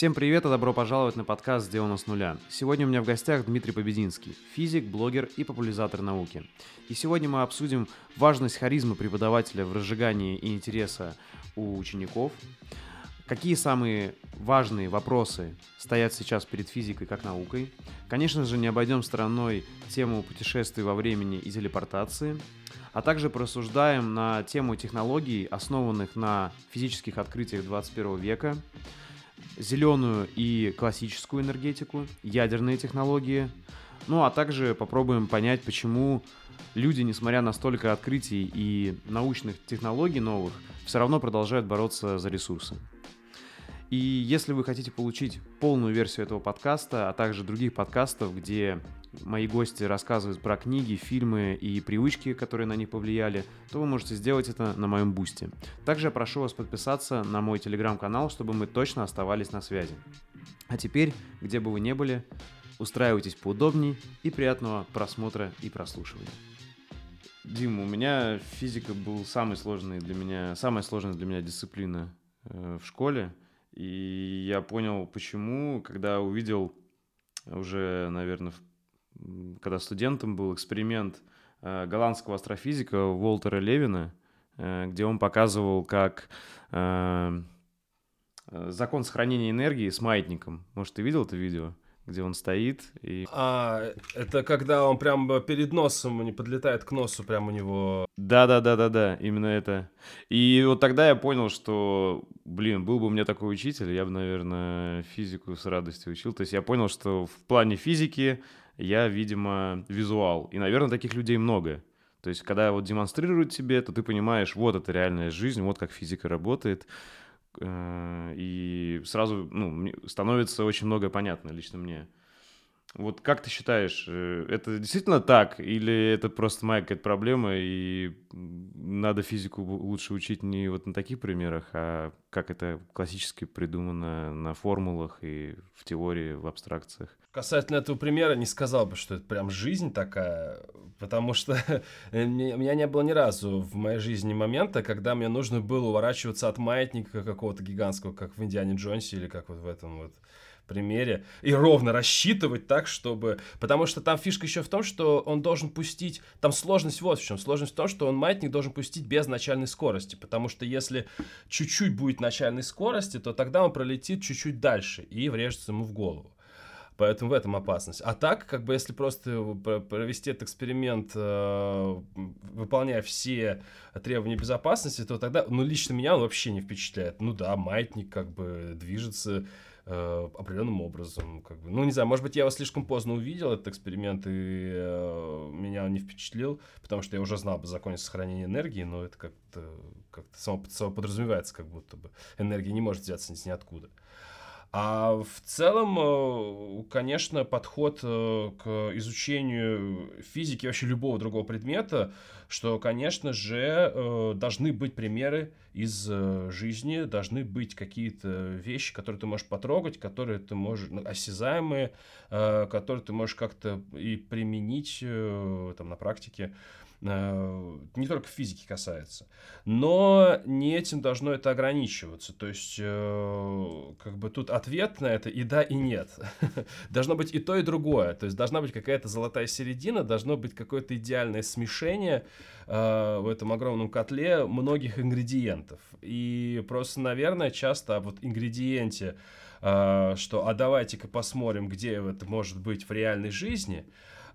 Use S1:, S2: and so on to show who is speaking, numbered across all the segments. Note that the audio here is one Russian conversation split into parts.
S1: Всем привет и добро пожаловать на подкаст «Сделано с нуля». Сегодня у меня в гостях Дмитрий Побединский, физик, блогер и популяризатор науки. И сегодня мы обсудим важность харизмы преподавателя в разжигании и интереса у учеников, какие самые важные вопросы стоят сейчас перед физикой как наукой. Конечно же, не обойдем стороной тему путешествий во времени и телепортации, а также порассуждаем на тему технологий, основанных на физических открытиях 21 века, зеленую и классическую энергетику, ядерные технологии. Ну а также попробуем понять, почему люди, несмотря на столько открытий и научных технологий новых, все равно продолжают бороться за ресурсы. И если вы хотите получить полную версию этого подкаста, а также других подкастов, где мои гости рассказывают про книги, фильмы и привычки, которые на них повлияли, то вы можете сделать это на моем бусте. Также я прошу вас подписаться на мой телеграм-канал, чтобы мы точно оставались на связи. А теперь, где бы вы ни были, устраивайтесь поудобней и приятного просмотра и прослушивания. Дим, у меня физика был самый сложный для меня, самая сложная для меня дисциплина э, в школе. И я понял, почему, когда увидел уже, наверное, когда студентом был эксперимент э, голландского астрофизика Уолтера Левина, э, где он показывал, как э, закон сохранения энергии с маятником. Может, ты видел это видео? где он стоит и...
S2: А, это когда он прям перед носом не подлетает к носу прям у него...
S1: Да-да-да-да-да, именно это. И вот тогда я понял, что, блин, был бы у меня такой учитель, я бы, наверное, физику с радостью учил. То есть я понял, что в плане физики я, видимо, визуал. И, наверное, таких людей много. То есть, когда вот демонстрируют тебе, то ты понимаешь, вот это реальная жизнь, вот как физика работает. Э, и сразу ну, становится очень многое понятно лично мне. Вот как ты считаешь, э, это действительно так, или это просто моя какая-то проблема, и надо физику лучше учить не вот на таких примерах, а как это классически придумано на формулах и в теории, в абстракциях?
S2: Касательно этого примера не сказал бы, что это прям жизнь такая, потому что у меня не было ни разу в моей жизни момента, когда мне нужно было уворачиваться от маятника какого-то гигантского, как в Индиане Джонсе или как вот в этом вот примере и ровно рассчитывать так, чтобы... Потому что там фишка еще в том, что он должен пустить... Там сложность вот в чем. Сложность в том, что он маятник должен пустить без начальной скорости. Потому что если чуть-чуть будет начальной скорости, то тогда он пролетит чуть-чуть дальше и врежется ему в голову. Поэтому в этом опасность. А так, как бы, если просто провести этот эксперимент, э, выполняя все требования безопасности, то тогда, ну, лично меня он вообще не впечатляет. Ну да, маятник как бы движется э, определенным образом. Как бы. Ну, не знаю, может быть, я его слишком поздно увидел, этот эксперимент, и э, меня он не впечатлил, потому что я уже знал бы законе сохранения энергии, но это как-то как само, само подразумевается, как будто бы энергия не может взяться ни откуда. А в целом, э, конечно, подход э, к изучению физики вообще любого другого предмета, что, конечно же, э, должны быть примеры из жизни, должны быть какие-то вещи, которые ты можешь потрогать, которые ты можешь, ну, осязаемые, которые ты можешь как-то и применить там на практике. Э, не только физики касается. Но не этим должно это ограничиваться. То есть, э, как бы тут ответ на это и да, и нет. должно быть и то, и другое. То есть, должна быть какая-то золотая середина, должно быть какое-то идеальное смешение э, в этом огромном котле многих ингредиентов. И просто, наверное, часто вот ингредиенте, что а давайте-ка посмотрим, где это может быть в реальной жизни,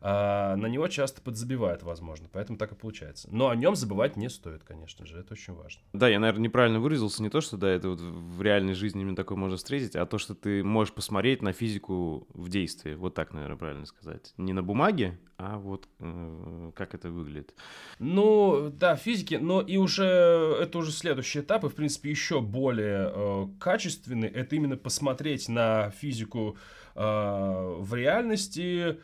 S2: а, на него часто подзабивают, возможно, поэтому так и получается. Но о нем забывать не стоит, конечно же, это очень важно.
S1: Да, я, наверное, неправильно выразился, не то, что, да, это вот в реальной жизни именно такое можно встретить, а то, что ты можешь посмотреть на физику в действии, вот так, наверное, правильно сказать. Не на бумаге, а вот э, как это выглядит.
S2: Ну, да, физики, но и уже, это уже следующий этап, и, в принципе, еще более э, качественный, это именно посмотреть на физику э, в реальности,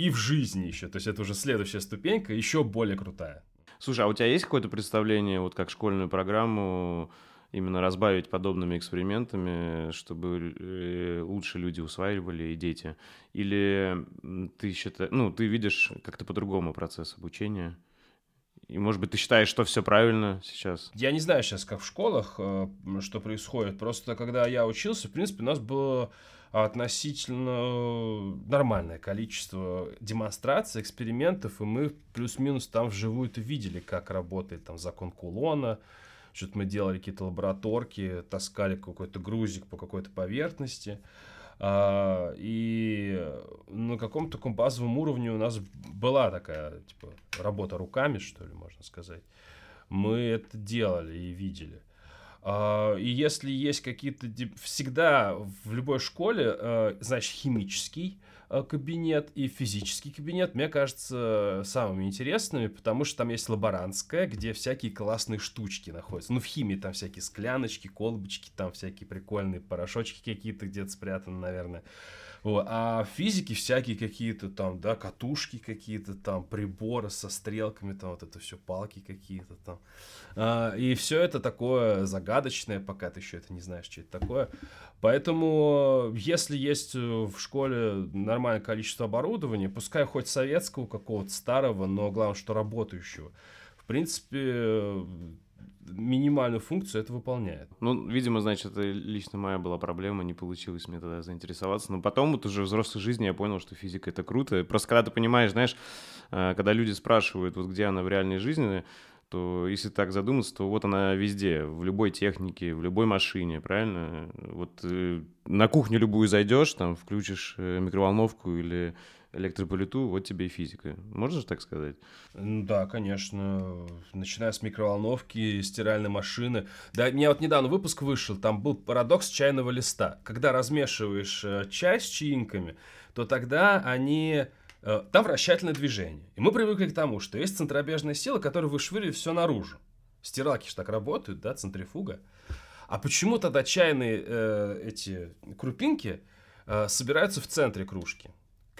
S2: и в жизни еще. То есть это уже следующая ступенька, еще более крутая.
S1: Слушай, а у тебя есть какое-то представление, вот как школьную программу именно разбавить подобными экспериментами, чтобы э, лучше люди усваивали и дети? Или ты считаешь, ну, ты видишь как-то по-другому процесс обучения? И, может быть, ты считаешь, что все правильно сейчас?
S2: Я не знаю сейчас, как в школах, э, что происходит. Просто когда я учился, в принципе, у нас было относительно нормальное количество демонстраций, экспериментов, и мы плюс-минус там вживую-то видели, как работает там закон Кулона, что-то мы делали какие-то лабораторки, таскали какой-то грузик по какой-то поверхности. А, и на каком-то таком базовом уровне у нас была такая, типа, работа руками, что ли, можно сказать. Мы это делали и видели. Uh, и если есть какие-то... Всегда в любой школе, uh, значит, химический Э, кабинет и физический кабинет, мне кажется, самыми интересными, потому что там есть лаборантская, где всякие классные штучки находятся. Ну, в химии там всякие скляночки, колбочки, там всякие прикольные порошочки какие-то где-то спрятаны, наверное. Вот. А физики всякие какие-то там, да, катушки какие-то там, приборы со стрелками, там вот это все, палки какие-то там. А, и все это такое загадочное, пока ты еще это не знаешь, что это такое. Поэтому, если есть в школе нормальное количество оборудования, пускай хоть советского какого-то старого, но главное, что работающего, в принципе, минимальную функцию это выполняет.
S1: Ну, видимо, значит, это лично моя была проблема, не получилось мне тогда заинтересоваться. Но потом вот уже в взрослой жизни я понял, что физика — это круто. Просто когда ты понимаешь, знаешь, э, когда люди спрашивают, вот где она в реальной жизни, то если так задуматься, то вот она везде, в любой технике, в любой машине, правильно? Вот э, на кухню любую зайдешь, там включишь э, микроволновку или электрополиту, вот тебе и физика. Можно же так сказать?
S2: Ну да, конечно. Начиная с микроволновки, стиральной машины. Да, у меня вот недавно выпуск вышел, там был парадокс чайного листа. Когда размешиваешь э, чай с чаинками, то тогда они э, там вращательное движение. И мы привыкли к тому, что есть центробежная сила, которая вышвыривает все наружу. Стиралки же так работают, да, центрифуга. А почему тогда чайные э, эти крупинки э, собираются в центре кружки?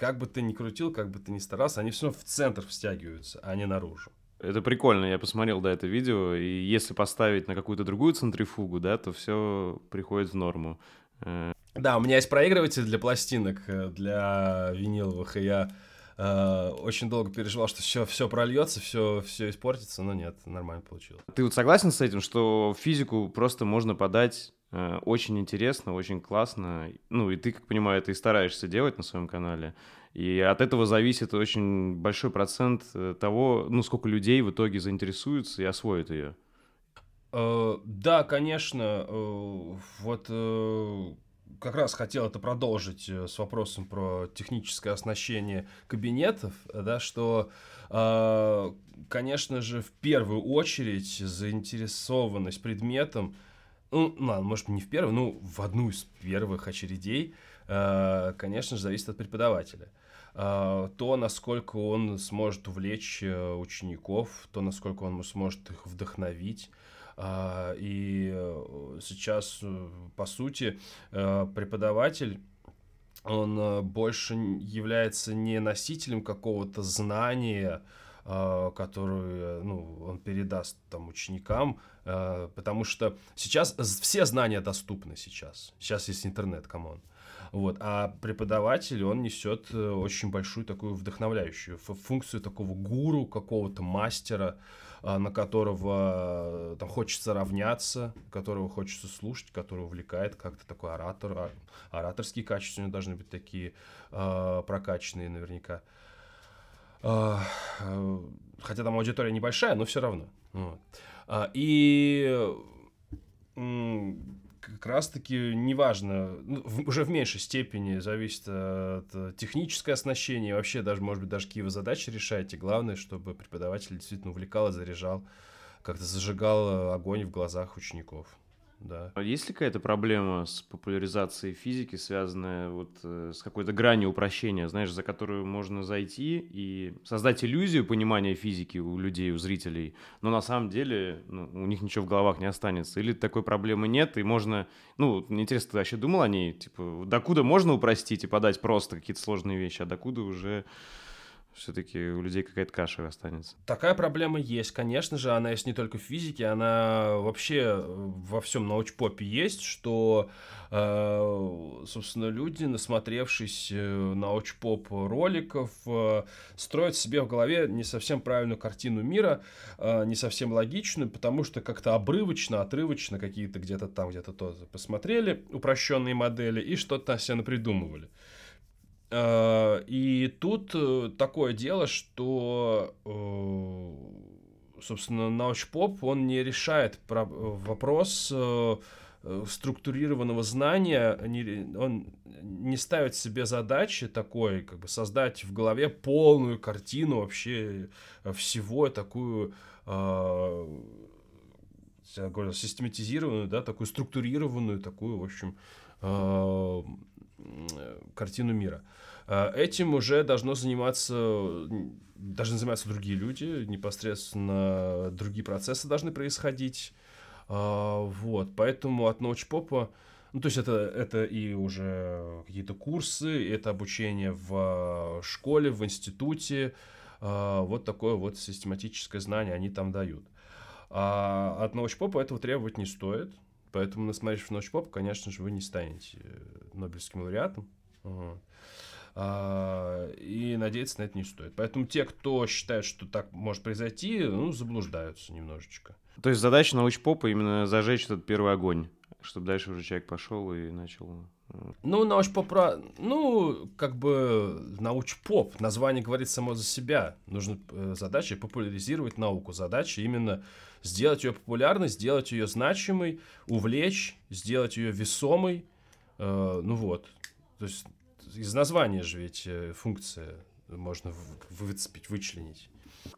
S2: Как бы ты ни крутил, как бы ты ни старался, они все равно в центр встягиваются, а не наружу.
S1: Это прикольно, я посмотрел, да, это видео, и если поставить на какую-то другую центрифугу, да, то все приходит в норму.
S2: Э, да, у меня есть проигрыватель для пластинок, э, для виниловых, и я э, очень долго переживал, что все, все прольется, все, все испортится, но нет, нормально получилось.
S1: Ты вот согласен с этим, что физику просто можно подать очень интересно, очень классно. Ну, и ты, как понимаю, это и стараешься делать на своем канале. И от этого зависит очень большой процент э, того, ну, сколько людей в итоге заинтересуются и освоят ее.
S2: Э, да, конечно. Вот как раз хотел это продолжить с вопросом про техническое оснащение кабинетов, да, что, конечно же, в первую очередь заинтересованность предметом – ну, ладно, может, не в первую, ну, в одну из первых очередей, э, конечно же, зависит от преподавателя. Э, то, насколько он сможет увлечь э, учеников, то, насколько он сможет их вдохновить. И сейчас, по сути, преподаватель он больше является не носителем какого-то знания, которую ну, он передаст там ученикам, Э, потому что сейчас все знания доступны сейчас. Сейчас есть интернет, come on. Вот. А преподаватель, он несет э, очень большую такую вдохновляющую функцию такого гуру, какого-то мастера, э, на которого там хочется равняться, которого хочется слушать, которого увлекает как-то такой оратор. А, ораторские качества у него должны быть такие прокачанные наверняка. Хотя там аудитория небольшая, но все равно. Вот. А, и как раз-таки неважно, ну, уже в меньшей степени зависит от техническое оснащение, вообще даже, может быть, даже какие вы задачи решаете. Главное, чтобы преподаватель действительно увлекал и заряжал, как-то зажигал огонь в глазах учеников да.
S1: А есть ли какая-то проблема с популяризацией физики, связанная вот э, с какой-то гранью упрощения, знаешь, за которую можно зайти и создать иллюзию понимания физики у людей, у зрителей, но на самом деле ну, у них ничего в головах не останется? Или такой проблемы нет, и можно... Ну, мне интересно, ты вообще думал о ней? Типа, докуда можно упростить и подать просто какие-то сложные вещи, а докуда уже все-таки у людей какая-то каша останется.
S2: Такая проблема есть, конечно же, она есть не только в физике, она вообще во всем научпопе есть, что, э, собственно, люди, насмотревшись э, научпоп роликов, э, строят себе в голове не совсем правильную картину мира, не совсем логичную, потому что как-то обрывочно, отрывочно какие-то где-то там, где-то то посмотрели упрощенные модели и что-то себе напридумывали. Э, и тут э, такое дело, что, э, собственно, научпоп, он не решает вопрос структурированного знания, он не ставит себе задачи такой, как бы создать в голове полную картину вообще всего, такую я говорю, систематизированную, да, такую структурированную, такую, в общем, картину мира. А, этим уже должно заниматься, должны заниматься другие люди, непосредственно другие процессы должны происходить. А, вот, поэтому от научпопа, ну, то есть это, это и уже какие-то курсы, это обучение в школе, в институте, а, вот такое вот систематическое знание они там дают. А от научпопа этого требовать не стоит, поэтому, насмотревшись в научпоп, конечно же, вы не станете Нобелевским лауреатом. А, и надеяться на это не стоит. Поэтому те, кто считает, что так может произойти, ну, заблуждаются немножечко.
S1: То есть задача научпопа именно зажечь этот первый огонь, чтобы дальше уже человек пошел и начал
S2: э, ну, научпоп, ну, как бы научпоп, название говорит само за себя. Нужна э, задача популяризировать науку. Задача именно сделать ее популярной, сделать ее значимой, увлечь, сделать ее весомой. Э, ну вот. То есть из названия же ведь э, функция можно выцепить, вычленить.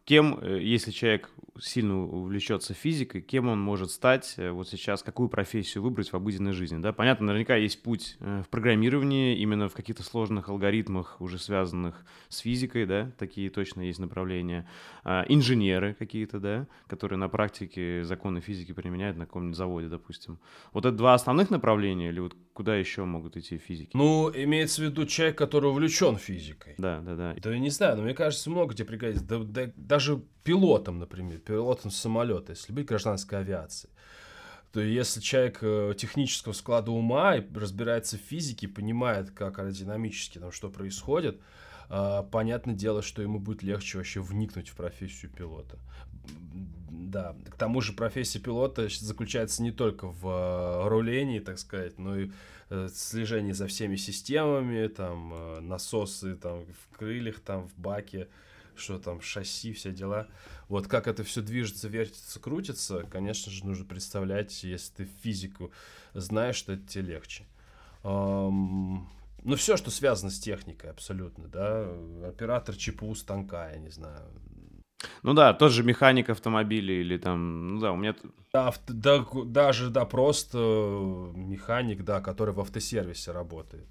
S1: Кем, э, если человек сильно увлечется физикой, кем он может стать э, вот сейчас, какую профессию выбрать в обыденной жизни? Да? Понятно, наверняка есть путь в программировании, именно в каких-то сложных алгоритмах, уже связанных с физикой, да, такие точно есть направления. А, инженеры какие-то, да, которые на практике законы физики применяют на каком-нибудь заводе, допустим. Вот это два основных направления, или вот куда еще могут идти физики?
S2: Ну, имеется в виду человек, который увлечен физикой.
S1: Да, да, да.
S2: Да я не знаю, но мне кажется, много где пригодится. Да, да, даже пилотом, например, пилотом самолета, если быть гражданской авиацией. То если человек э, технического склада ума и разбирается в физике, понимает, как аэродинамически там что происходит, э, понятное дело, что ему будет легче вообще вникнуть в профессию пилота. Да, к тому же профессия пилота заключается не только в э, рулении, так сказать, но и э, слежении за всеми системами, там, насосы там, в крыльях, там, в баке, что там, шасси, все дела. Вот как это все движется, вертится, крутится, конечно же, нужно представлять, если ты физику знаешь, что это тебе легче. Um, ну, все, что связано с техникой, абсолютно, да. Оператор ЧПУ станка, я не знаю,
S1: ну да, тот же механик автомобиля или там, ну да, у меня...
S2: Да, да, даже, да, просто механик, да, который в автосервисе работает.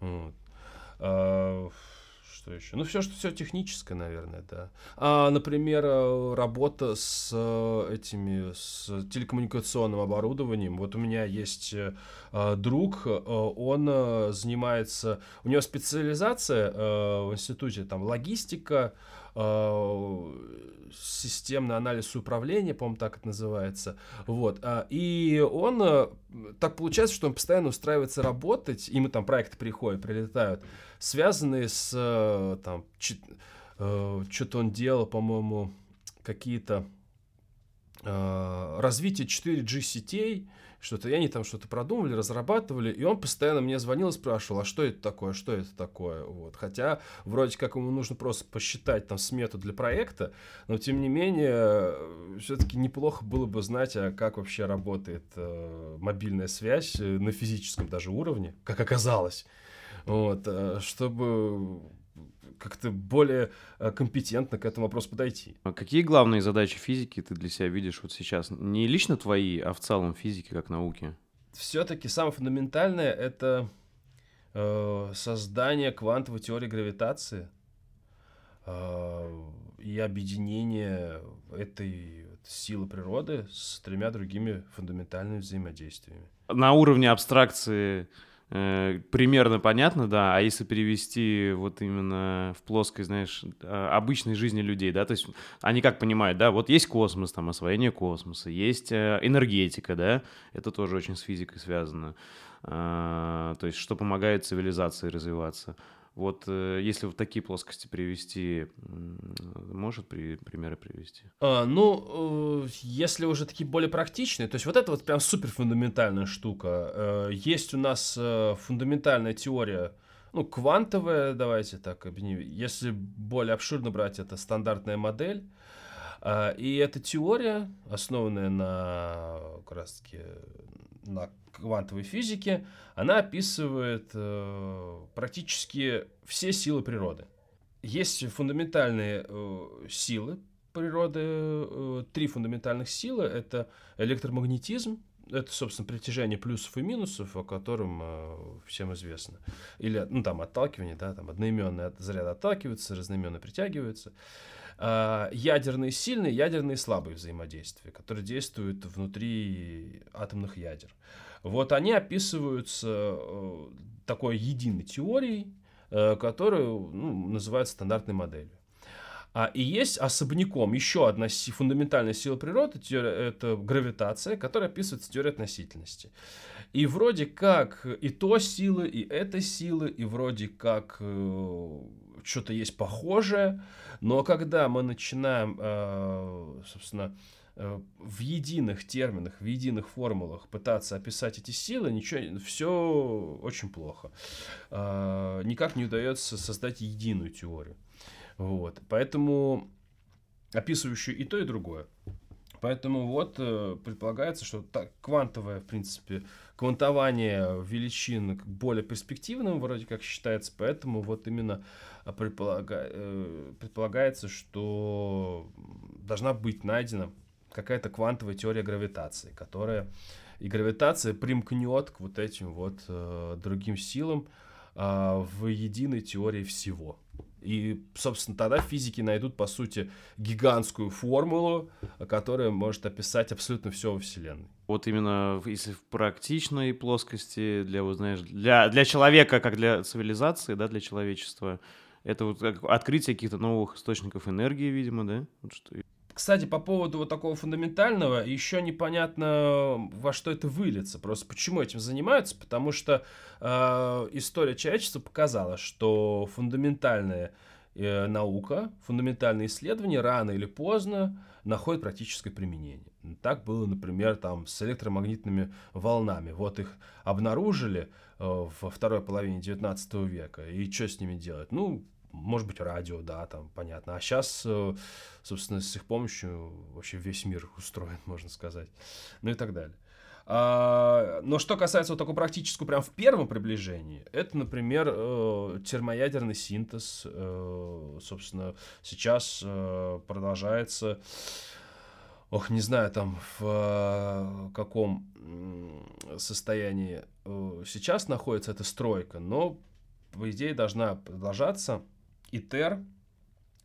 S2: Вот. А, что еще? Ну, все, что все техническое, наверное, да. А, например, э, работа с э, этими, с телекоммуникационным оборудованием. Вот у меня есть э, друг, он занимается, у него специализация в институте, там, логистика, системный анализ управления, по-моему, так это называется. Вот. А, и он, так получается, что он постоянно устраивается работать, ему там проекты приходят, прилетают, связанные с, э, там, что-то он делал, по-моему, какие-то развитие 4G сетей, что-то, и они там что-то продумывали, разрабатывали, и он постоянно мне звонил и спрашивал, а что это такое, что это такое, вот. Хотя вроде как ему нужно просто посчитать там смету для проекта, но тем не менее все-таки неплохо было бы знать, а как вообще работает э, мобильная связь э, на физическом даже уровне, как оказалось, вот, э, чтобы как-то более э, компетентно к этому вопросу подойти.
S1: А какие главные задачи физики ты для себя видишь вот сейчас? Не лично твои, а в целом физики как науки?
S2: Все-таки самое фундаментальное это э, создание квантовой теории гравитации э, и объединение этой силы природы с тремя другими фундаментальными взаимодействиями.
S1: На уровне абстракции примерно понятно, да, а если перевести вот именно в плоскость, знаешь, а, обычной жизни людей, да, то есть они как понимают, да, вот есть космос, там, освоение космоса, есть э, энергетика, да, это тоже очень с физикой связано, а, то есть что помогает цивилизации развиваться. Вот э, если в такие плоскости привести, может при, примеры привести?
S2: А, ну, э, если уже такие более практичные, то есть вот это вот прям супер фундаментальная штука. Э, есть у нас фундаментальная теория, ну, квантовая, давайте так объединим. Если более обширно брать, это стандартная модель. И эта теория, основанная на как раз таки на квантовой физике, она описывает э, практически все силы природы. Есть фундаментальные э, силы природы, э, три фундаментальных силы. Это электромагнетизм, это, собственно, притяжение плюсов и минусов, о котором э, всем известно. Или, ну, там, отталкивание, да, там, одноименные заряды отталкиваются, разноименные притягиваются. Э, ядерные сильные, ядерные слабые взаимодействия, которые действуют внутри атомных ядер. Вот они описываются э, такой единой теорией, э, которую ну, называют стандартной моделью. А, и есть особняком еще одна фундаментальная сила природы, теория, это гравитация, которая описывается теорией относительности. И вроде как и то силы, и это силы, и вроде как э, что-то есть похожее, но когда мы начинаем, э, собственно, Э, в единых терминах, в единых формулах пытаться описать эти силы, ничего, все очень плохо. А, никак не удается создать единую теорию. Вот. Поэтому описывающую и то, и другое. Поэтому вот э, предполагается, что так, квантовое, в принципе, квантование величин более перспективным вроде как считается, поэтому вот именно предполага, э, предполагается, что должна быть найдена какая-то квантовая теория гравитации, которая и гравитация примкнет к вот этим вот э, другим силам э, в единой теории всего. И, собственно, тогда физики найдут, по сути, гигантскую формулу, которая может описать абсолютно все во Вселенной.
S1: Вот именно если в практичной плоскости, для, вот, знаешь, для, для человека, как для цивилизации, да, для человечества, это вот открытие каких-то новых источников энергии, видимо, да? Вот что...
S2: Кстати, по поводу вот такого фундаментального, еще непонятно, во что это выльется. Просто почему этим занимаются? Потому что э, история человечества показала, что фундаментальная э, наука, фундаментальные исследования рано или поздно находят практическое применение. Так было, например, там с электромагнитными волнами. Вот их обнаружили э, во второй половине 19 века. И что с ними делать? Ну, может быть, радио, да, там, понятно. А сейчас, э, собственно, с их помощью вообще весь мир устроен, можно сказать. Ну и так далее. А, но что касается вот такого практического, прям в первом приближении, это, например, э, термоядерный синтез. Э, собственно, сейчас продолжается, ох, не знаю, там в каком состоянии сейчас находится эта стройка, но по идее должна продолжаться ИТЕР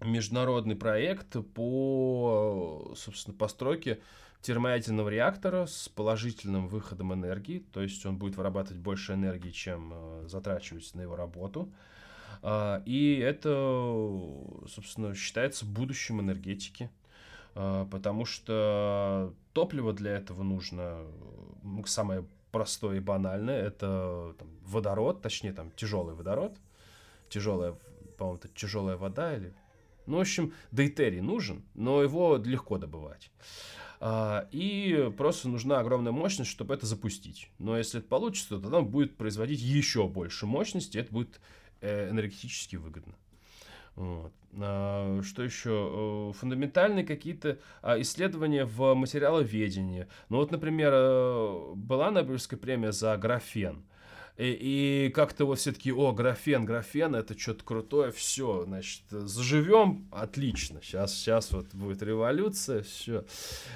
S2: международный проект по, собственно, постройке термоядерного реактора с положительным выходом энергии, то есть он будет вырабатывать больше энергии, чем э, затрачивается на его работу. Э, и это, собственно, считается будущим энергетики, э, потому что топливо для этого нужно самое простое и банальное, это там, водород, точнее там тяжелый водород, тяжелая по-моему, это тяжелая вода или... Ну, в общем, дейтерий нужен, но его легко добывать. А, и просто нужна огромная мощность, чтобы это запустить. Но если это получится, то тогда он будет производить еще больше мощности, и это будет э, энергетически выгодно. Вот. А, что еще? Э, фундаментальные какие-то а, исследования в материаловедении. Ну вот, например, э, была Нобелевская премия за графен. И, и как-то вот все таки о, графен, графен, это что-то крутое, все, значит, заживем, отлично, сейчас, сейчас вот будет революция, все.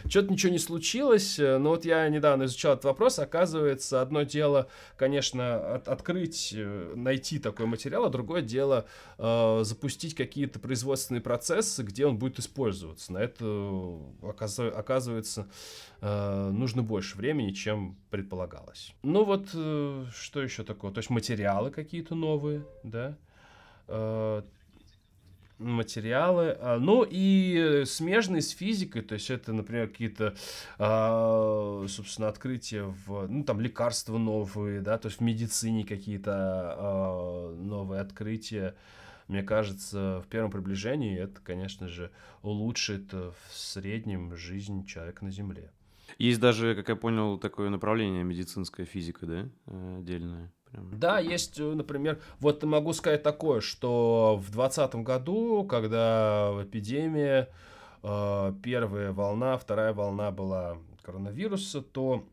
S2: Что-то ничего не случилось, но вот я недавно изучал этот вопрос, оказывается, одно дело, конечно, от, открыть, э, найти такой материал, а другое дело э, запустить какие-то производственные процессы, где он будет использоваться. На это, оказывается, э, нужно больше времени, чем предполагалось. Ну вот, э, что еще такое? То есть материалы какие-то новые, да? Э, материалы, а, ну и смежные с физикой, то есть это, например, какие-то, а, собственно, открытия в, ну там лекарства новые, да, то есть в медицине какие-то а, новые открытия, мне кажется, в первом приближении это, конечно же, улучшит в среднем жизнь человека на Земле.
S1: Есть даже, как я понял, такое направление медицинская физика, да, отдельное.
S2: Прям. Да, есть, э, например, вот могу сказать такое, что в 2020 году, когда эпидемия, э, первая волна, вторая волна была коронавируса, то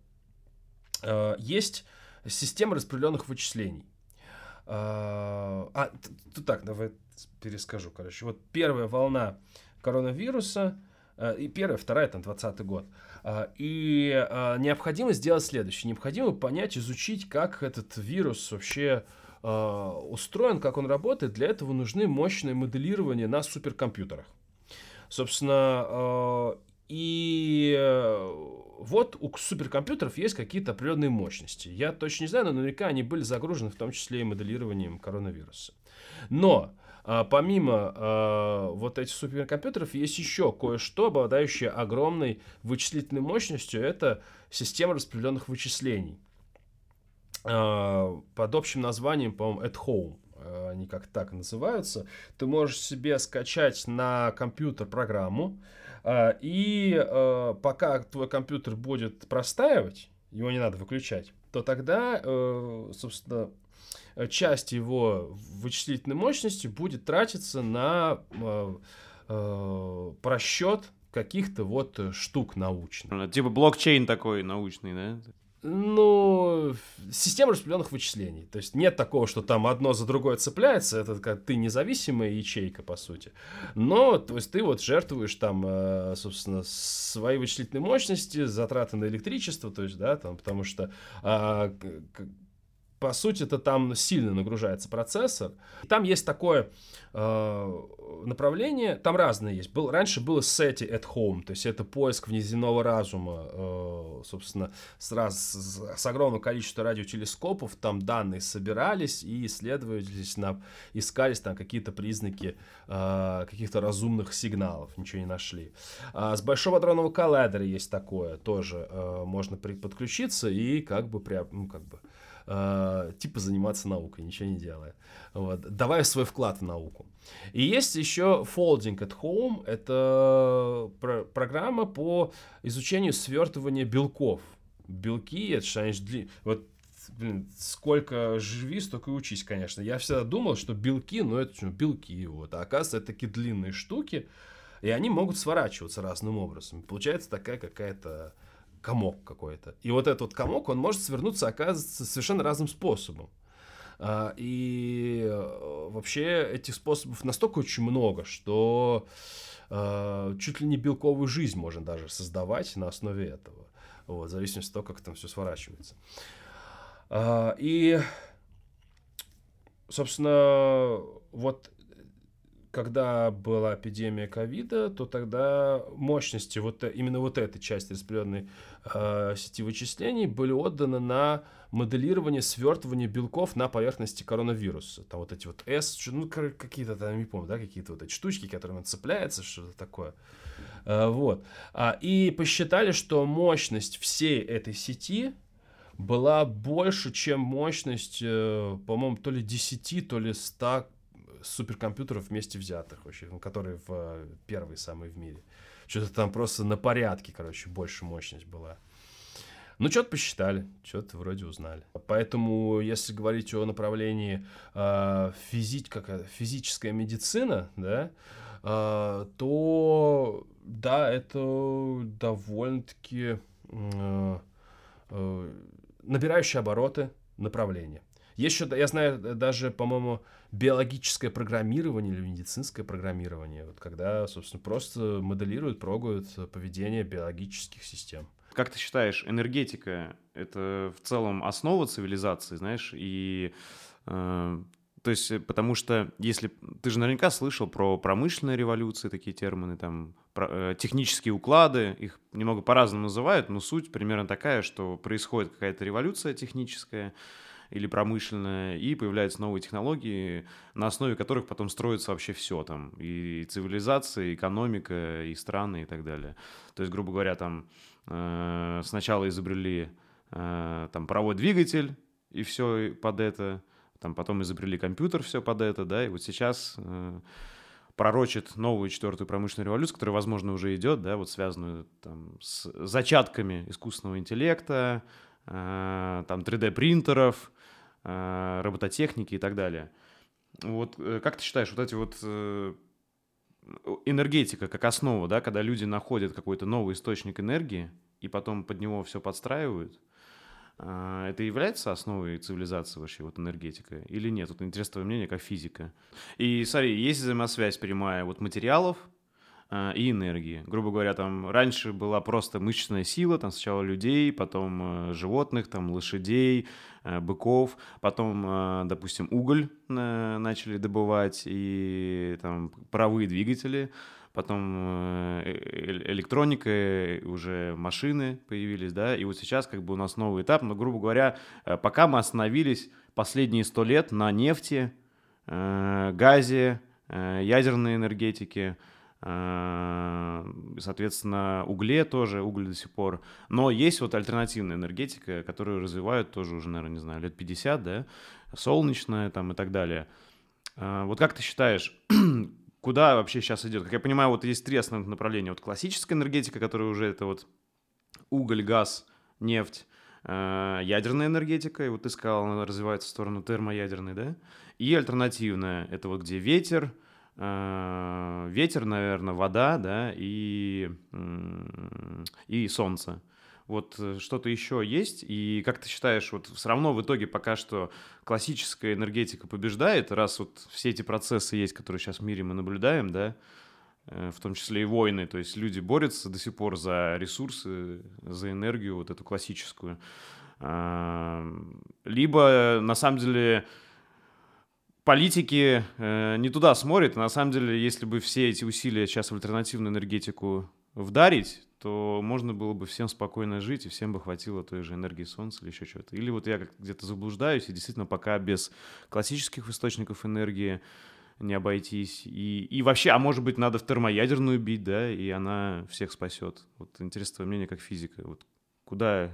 S2: э, есть система распределенных вычислений. А, так, давай перескажу, короче. Вот первая волна коронавируса, и первая, вторая, там, 20 год – и а, необходимо сделать следующее. Необходимо понять, изучить, как этот вирус вообще а, устроен, как он работает. Для этого нужны мощные моделирования на суперкомпьютерах. Собственно, и вот у суперкомпьютеров есть какие-то определенные мощности. Я точно не знаю, но наверняка они были загружены в том числе и моделированием коронавируса. Но а, помимо а, вот этих суперкомпьютеров есть еще кое-что, обладающее огромной вычислительной мощностью. Это система распределенных вычислений. А, под общим названием, по-моему, at home они как так называются, ты можешь себе скачать на компьютер программу, и пока твой компьютер будет простаивать, его не надо выключать, то тогда, э, собственно, часть его вычислительной мощности будет тратиться на э, э, просчет каких-то вот штук научных.
S1: Типа блокчейн такой научный, да?
S2: Ну, система распределенных вычислений. То есть нет такого, что там одно за другое цепляется, это как ты независимая ячейка, по сути. Но, то есть ты вот жертвуешь там, собственно, свои вычислительные мощности, затраты на электричество, то есть, да, там, потому что а, по сути, это там сильно нагружается процессор. Там есть такое э, направление, там разные есть. Был, раньше было SETI at home, то есть это поиск внеземного разума, э, собственно, с, раз, с, с огромным количеством радиотелескопов, там данные собирались и исследовались, на, искались там какие-то признаки э, каких-то разумных сигналов, ничего не нашли. А с Большого дронного коллайдера есть такое, тоже э, можно при, подключиться и как бы, при, ну, как бы э, типа заниматься наукой, ничего не делая. Вот. Давая свой вклад в науку. И есть еще Folding at Home. Это про- программа по изучению свертывания белков. Белки, это что они дли... Вот блин, сколько живи, столько и учись, конечно. Я всегда думал, что белки, ну это что, белки, вот. А оказывается, это такие длинные штуки, и они могут сворачиваться разным образом. Получается такая какая-то комок какой-то. И вот этот вот комок, он может свернуться, оказывается, совершенно разным способом. А, и э, вообще этих способов настолько очень много, что а, чуть ли не белковую жизнь можно даже создавать на основе этого. Вот, в зависимости от того, как там все сворачивается. А, и, собственно, вот когда была эпидемия ковида, то тогда мощности вот э, именно вот этой части распределенной э, сети вычислений были отданы на моделирование свертывания белков на поверхности коронавируса. Там вот эти вот S, ну какие-то там, не помню, да, какие-то вот эти штучки, которыми он цепляется, что-то такое. Э, вот. А, и посчитали, что мощность всей этой сети была больше, чем мощность, э, по-моему, то ли 10, то ли 100 суперкомпьютеров вместе взятых вообще, ну, которые в э, первые самые в мире. Что-то там просто на порядке, короче, больше мощность была. Ну, что-то посчитали, что-то вроде узнали. Поэтому, если говорить о направлении э, физи- как, физическая медицина, да, э, то да, это довольно-таки э, э, набирающие обороты направление. Есть еще, я знаю, даже, по-моему, биологическое программирование или медицинское программирование, вот когда, собственно, просто моделируют, прогают поведение биологических систем.
S1: Как ты считаешь, энергетика — это в целом основа цивилизации, знаешь, и... Э, то есть, потому что если... Ты же наверняка слышал про промышленные революции, такие термины, там, про, э, технические уклады, их немного по-разному называют, но суть примерно такая, что происходит какая-то революция техническая, или промышленное, и появляются новые технологии, на основе которых потом строится вообще все там, и цивилизация, и экономика, и страны, и так далее. То есть, грубо говоря, там э, сначала изобрели э, там паровой двигатель, и все под это, там потом изобрели компьютер, все под это, да, и вот сейчас э, пророчит новую четвертую промышленную революцию, которая, возможно, уже идет, да, вот связанную там с зачатками искусственного интеллекта, э, там 3D-принтеров, э, робототехники и так далее. Вот э, как ты считаешь, вот эти вот э, энергетика как основа, да, когда люди находят какой-то новый источник энергии и потом под него все подстраивают, это является основой цивилизации вообще, вот энергетика, или нет? Вот интересно твое мнение как физика. И смотри, есть взаимосвязь прямая вот материалов и энергии. Грубо говоря, там раньше была просто мышечная сила, там сначала людей, потом э, животных, там лошадей, э, быков, потом, э, допустим, уголь начали добывать и там паровые двигатели, потом электроника, уже машины появились, да, и вот сейчас как бы у нас новый этап, но, грубо говоря, пока мы остановились последние сто лет на нефти, газе, ядерной энергетике, соответственно, угле тоже, уголь до сих пор. Но есть вот альтернативная энергетика, которую развивают тоже уже, наверное, не знаю, лет 50, да, солнечная там и так далее. Вот как ты считаешь, куда вообще сейчас идет? Как я понимаю, вот есть три основных направления. Вот классическая энергетика, которая уже это вот уголь, газ, нефть, э, ядерная энергетика, и вот ты сказал, она развивается в сторону термоядерной, да? И альтернативная, это вот где ветер, э, ветер, наверное, вода, да, и, и солнце. Вот э, что-то еще есть, и как ты считаешь, вот все равно в итоге пока что классическая энергетика побеждает, раз вот все эти процессы есть, которые сейчас в мире мы наблюдаем, да, э, в том числе и войны, то есть люди борются до сих пор за ресурсы, за энергию вот эту классическую. Либо, на самом деле, политики э, не туда смотрят. На самом деле, если бы все эти усилия сейчас в альтернативную энергетику вдарить, то можно было бы всем спокойно жить, и всем бы хватило той же энергии солнца или еще чего-то. Или вот я где-то заблуждаюсь, и действительно пока без классических источников энергии не обойтись. И, и вообще, а может быть, надо в термоядерную бить, да, и она всех спасет. Вот интересно твое мнение как физика. Вот куда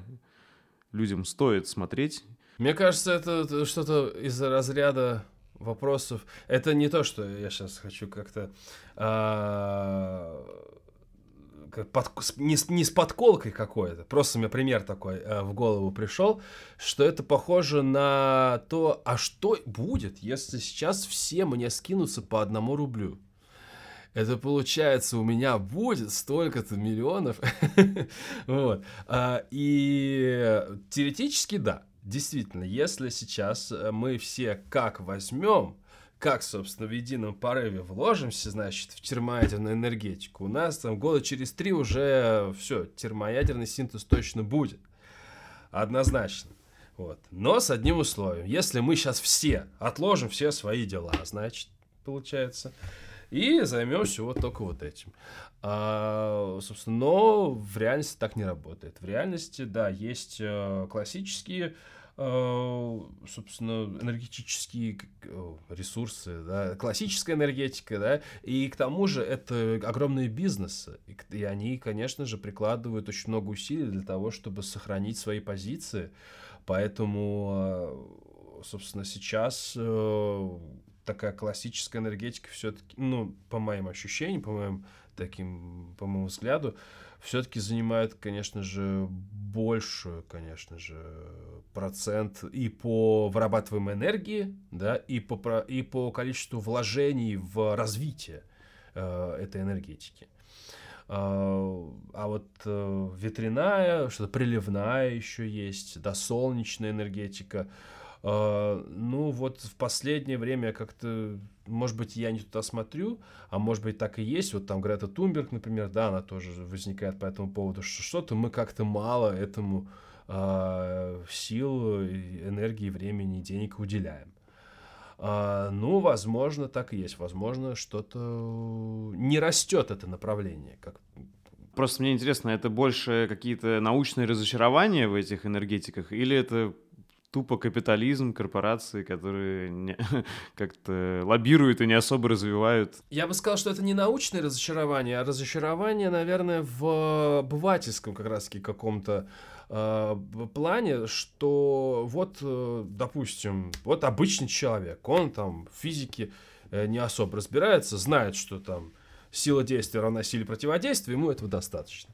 S1: людям стоит смотреть?
S2: Мне кажется, это что-то из разряда вопросов. Это не то, что я сейчас хочу как-то а, под, не, не с подколкой какой-то, просто мне пример такой э, в голову пришел, что это похоже на то, а что будет, если сейчас все мне скинутся по одному рублю? Это получается у меня будет столько-то миллионов. вот. А, и теоретически да, действительно, если сейчас мы все как возьмем, как, собственно, в едином порыве вложимся, значит, в термоядерную энергетику, у нас там года через три уже все, термоядерный синтез точно будет. Однозначно. Вот. Но с одним условием. Если мы сейчас все отложим все свои дела, значит, получается, и займемся вот только вот этим. А, собственно, но в реальности так не работает. В реальности, да, есть э, классические Э, собственно, энергетические ресурсы, да, классическая энергетика, да, и к тому же это огромные бизнесы, и они, конечно же, прикладывают очень много усилий для того, чтобы сохранить свои позиции, поэтому, э, собственно, сейчас э, такая классическая энергетика все-таки, ну, по моим ощущениям, по моим таким, по моему взгляду, все-таки занимает, конечно же, большую, конечно же, процент и по вырабатываемой энергии, да, и по, и по количеству вложений в развитие э, этой энергетики. А, а вот э, ветряная, что-то приливная еще есть, да, солнечная энергетика – ну, вот в последнее время как-то, может быть, я не туда смотрю, а может быть, так и есть. Вот там Грета Тунберг, например, да, она тоже возникает по этому поводу, что что-то мы как-то мало этому э, сил, энергии, времени, денег уделяем. Uh, ну, возможно, так и есть. Возможно, что-то не растет это направление. Как...
S1: Просто мне интересно, это больше какие-то научные разочарования в этих энергетиках, или это тупо капитализм, корпорации, которые не, как-то лоббируют и не особо развивают.
S2: Я бы сказал, что это не научное разочарование, а разочарование, наверное, в обывательском как раз-таки каком-то э, плане, что вот, э, допустим, вот обычный человек, он там в физике э, не особо разбирается, знает, что там сила действия равна силе противодействия, ему этого достаточно.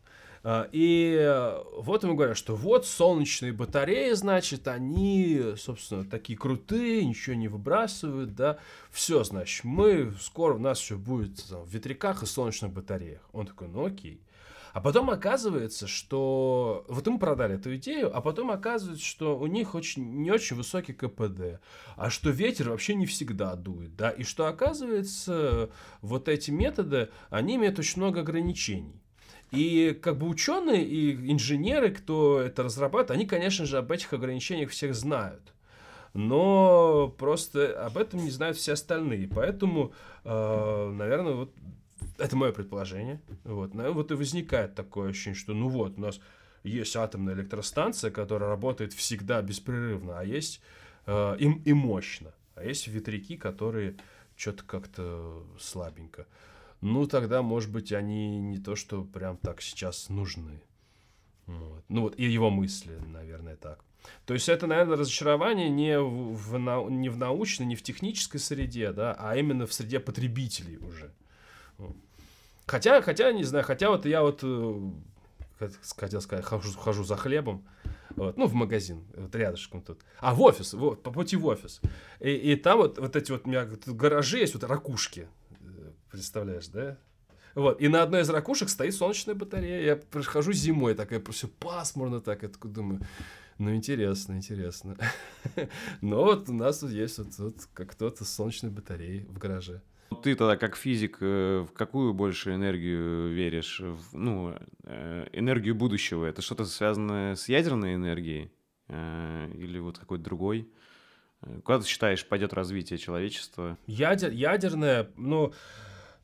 S2: А, и вот ему говорят, что вот солнечные батареи, значит, они, собственно, такие крутые, ничего не выбрасывают, да. Все, значит, мы, скоро у нас все будет там, в ветряках и солнечных батареях. Он такой, ну окей. А потом оказывается, что... Вот ему продали эту идею, а потом оказывается, что у них очень, не очень высокий КПД, а что ветер вообще не всегда дует, да, и что оказывается, вот эти методы, они имеют очень много ограничений. И как бы ученые и инженеры, кто это разрабатывает, они, конечно же, об этих ограничениях всех знают. Но просто об этом не знают все остальные. Поэтому, э, наверное, вот это мое предположение. Вот. вот и возникает такое ощущение, что ну вот, у нас есть атомная электростанция, которая работает всегда беспрерывно, а есть э, и, и мощно. А есть ветряки, которые что-то как-то слабенько ну тогда, может быть, они не то, что прям так сейчас нужны. Вот. Ну вот, и его мысли, наверное, так. То есть это, наверное, разочарование не в, в, не в научной, не в технической среде, да, а именно в среде потребителей уже. Хотя, хотя, не знаю, хотя вот я вот, э, хотел сказать, хожу, хожу за хлебом, вот, ну, в магазин, вот рядышком тут. А, в офис, вот, по пути в офис. И, и там вот, вот эти вот у меня гаражи есть, вот ракушки, Представляешь, да? Вот, и на одной из ракушек стоит солнечная батарея. Я прихожу зимой, такая все пасмурно так, я такой думаю, ну, интересно, интересно. Но вот у нас тут есть вот, вот как кто-то с солнечной батареей в гараже.
S1: Ты тогда как физик э, в какую больше энергию веришь? В, ну, э, энергию будущего. Это что-то связанное с ядерной энергией? Э, или вот какой-то другой? Куда ты считаешь, пойдет развитие человечества?
S2: Ядер, ядерное, ну...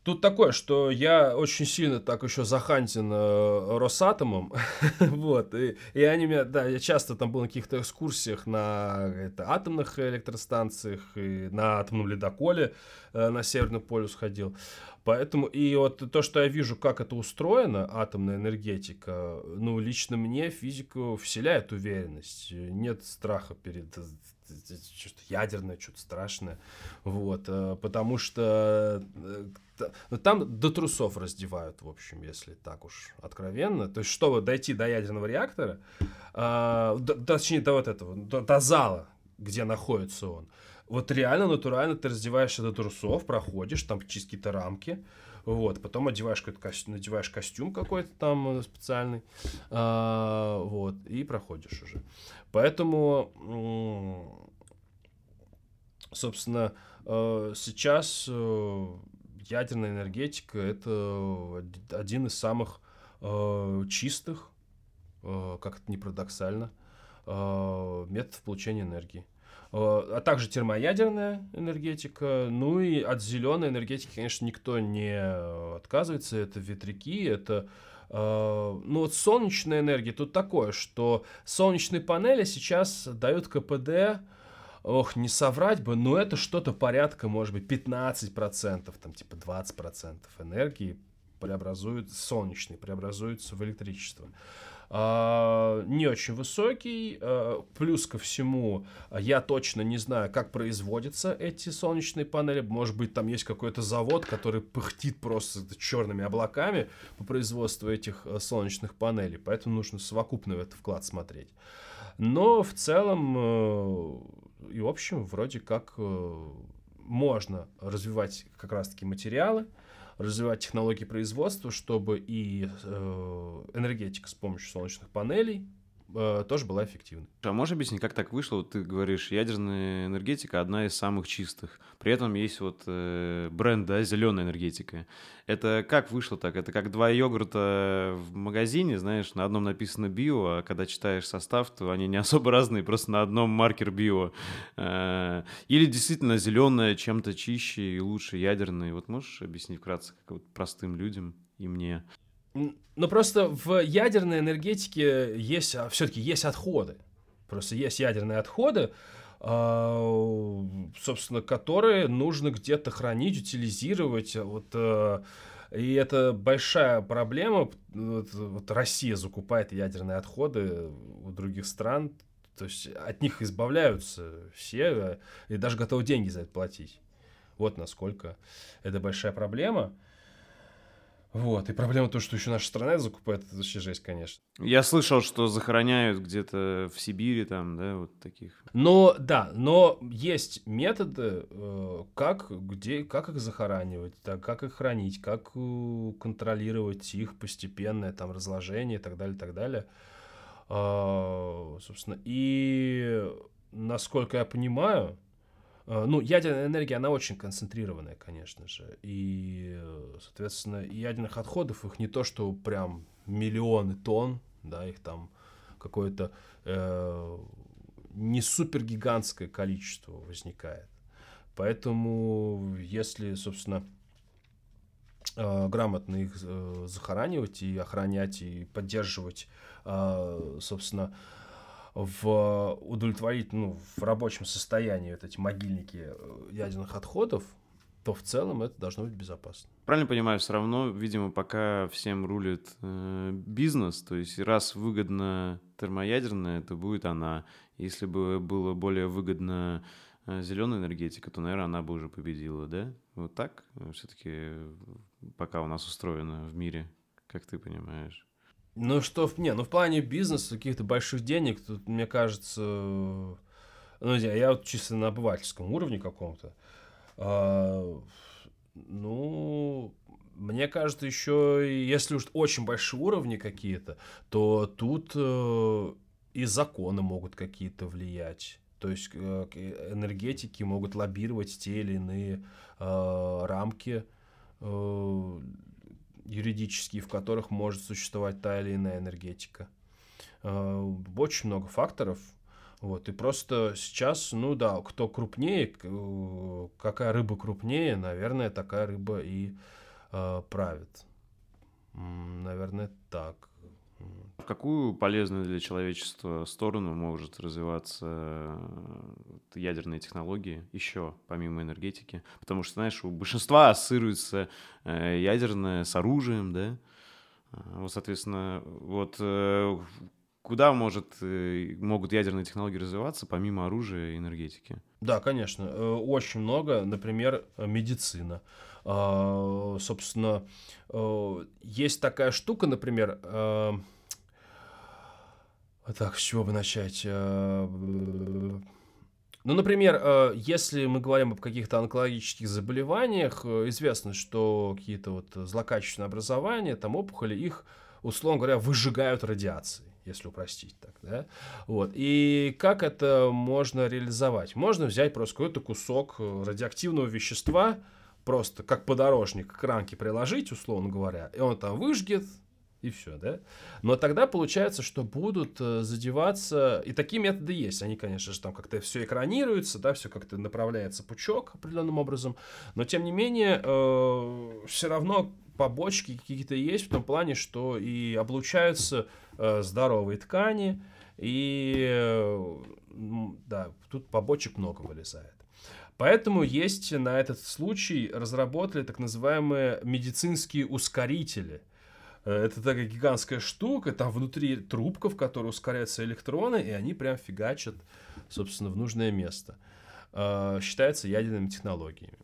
S2: Тут такое, что я очень сильно так еще захантен э, Росатомом, вот, и, и они меня, да, я часто там был на каких-то экскурсиях на это, атомных электростанциях и на атомном ледоколе э, на Северный полюс ходил, поэтому, и вот то, что я вижу, как это устроено, атомная энергетика, ну, лично мне физику вселяет уверенность, нет страха перед что-то ядерное, что-то страшное, вот, э, потому что ну, там до трусов раздевают, в общем, если так уж откровенно. То есть, чтобы дойти до ядерного реактора, э, до, точнее, до вот этого, до, до зала, где находится он, вот реально, натурально ты раздеваешься до трусов, проходишь, там через какие-то рамки, вот, потом одеваешь какой-то костюм, надеваешь костюм какой-то там э, специальный, а, вот, и проходишь уже. Поэтому, собственно, э, сейчас э, ядерная энергетика это один из самых э, чистых, э, как это не парадоксально, э, методов получения энергии. Э, а также термоядерная энергетика, ну и от зеленой энергетики, конечно, никто не отказывается. Это ветряки, это э, ну вот солнечная энергия тут такое, что солнечные панели сейчас дают КПД ох, не соврать бы, но это что-то порядка, может быть, 15%, там типа 20% энергии преобразуют, солнечный преобразуется в электричество. Uh, не очень высокий. Uh, плюс ко всему, я точно не знаю, как производятся эти солнечные панели. Может быть, там есть какой-то завод, который пыхтит просто черными облаками по производству этих uh, солнечных панелей. Поэтому нужно совокупно в этот вклад смотреть. Но в целом и, в общем, вроде как э, можно развивать как раз-таки материалы, развивать технологии производства, чтобы и э, энергетика с помощью солнечных панелей э, тоже была эффективной.
S1: А можешь объяснить, как так вышло? Вот ты говоришь, ядерная энергетика одна из самых чистых. При этом есть вот э, бренд, да, зеленая энергетика. Это как вышло так? Это как два йогурта в магазине, знаешь, на одном написано био, а когда читаешь состав, то они не особо разные, просто на одном маркер био. Э, или действительно зеленая чем-то чище и лучше ядерная. Вот можешь объяснить вкратце, как вот простым людям и мне?
S2: Ну просто в ядерной энергетике есть, а, все-таки есть отходы. Просто есть ядерные отходы, а, собственно, которые нужно где-то хранить, утилизировать. Вот, э, и это большая проблема. Вот, вот Россия закупает ядерные отходы у других стран, то есть от них избавляются все, и даже готовы деньги за это платить. Вот насколько это большая проблема. Вот, и проблема то, что еще наша страна закупает, это вообще жесть, конечно.
S1: Я слышал, что захороняют где-то в Сибири там, да, вот таких.
S2: Но, да, но есть методы, э, как, где, как их захоранивать, так, как их хранить, как э, контролировать их постепенное там разложение и так далее, и так далее. А, собственно, и насколько я понимаю, ну, ядерная энергия, она очень концентрированная, конечно же. И, соответственно, ядерных отходов, их не то, что прям миллионы тонн, да, их там какое-то э, не супер гигантское количество возникает. Поэтому, если, собственно, э, грамотно их э, захоранивать и охранять и поддерживать, э, собственно, в удовлетворить, ну, в рабочем состоянии вот эти могильники э, ядерных отходов, то в целом это должно быть безопасно.
S1: Правильно понимаю, все равно, видимо, пока всем рулит э, бизнес, то есть раз выгодно термоядерная, то будет она. Если бы было более выгодно э, зеленая энергетика, то, наверное, она бы уже победила, да? Вот так все-таки пока у нас устроено в мире, как ты понимаешь?
S2: Ну что, не, ну в плане бизнеса, каких-то больших денег, тут, мне кажется, ну, я вот чисто на обывательском уровне каком-то, а, ну, мне кажется, еще если уж очень большие уровни какие-то, то тут э, и законы могут какие-то влиять. То есть э, энергетики могут лоббировать те или иные э, рамки э, юридические, в которых может существовать та или иная энергетика. Э, очень много факторов. Вот, и просто сейчас, ну да, кто крупнее, какая рыба крупнее, наверное, такая рыба и э, правит. Наверное, так.
S1: В какую полезную для человечества сторону может развиваться э, ядерные технологии еще, помимо энергетики? Потому что, знаешь, у большинства ассоциируется э, ядерное с оружием, да? А, вот, соответственно, вот э, куда может, могут ядерные технологии развиваться, помимо оружия и энергетики?
S2: Да, конечно, очень много. Например, медицина. А, собственно, есть такая штука, например, так, с чего бы начать? Э, ну, например, э, если мы говорим об каких-то онкологических заболеваниях, э, известно, что какие-то вот злокачественные образования, там опухоли, их, условно говоря, выжигают радиацией если упростить так, да, вот, и как это можно реализовать? Можно взять просто какой-то кусок радиоактивного вещества, просто как подорожник к рамке приложить, условно говоря, и он там выжгет, и все, да? Но тогда получается, что будут э, задеваться, и такие методы есть, они, конечно же, там как-то все экранируется, да, все как-то направляется пучок определенным образом, но тем не менее э, все равно побочки какие-то есть в том плане, что и облучаются э, здоровые ткани, и э, да, тут побочек много вылезает. Поэтому есть на этот случай разработали так называемые медицинские ускорители – это такая гигантская штука, там внутри трубка, в которой ускоряются электроны, и они прям фигачат, собственно, в нужное место. Э, считается ядерными технологиями.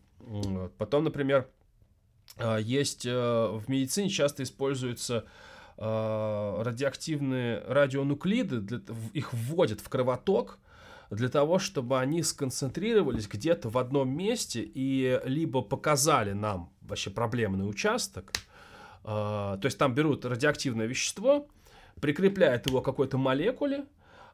S2: Потом, например, э, есть в медицине часто используются радиоактивные радионуклиды, для, их вводят в кровоток, для того, чтобы они сконцентрировались где-то в одном месте и либо показали нам вообще проблемный участок, то есть там берут радиоактивное вещество, прикрепляют его к какой-то молекуле,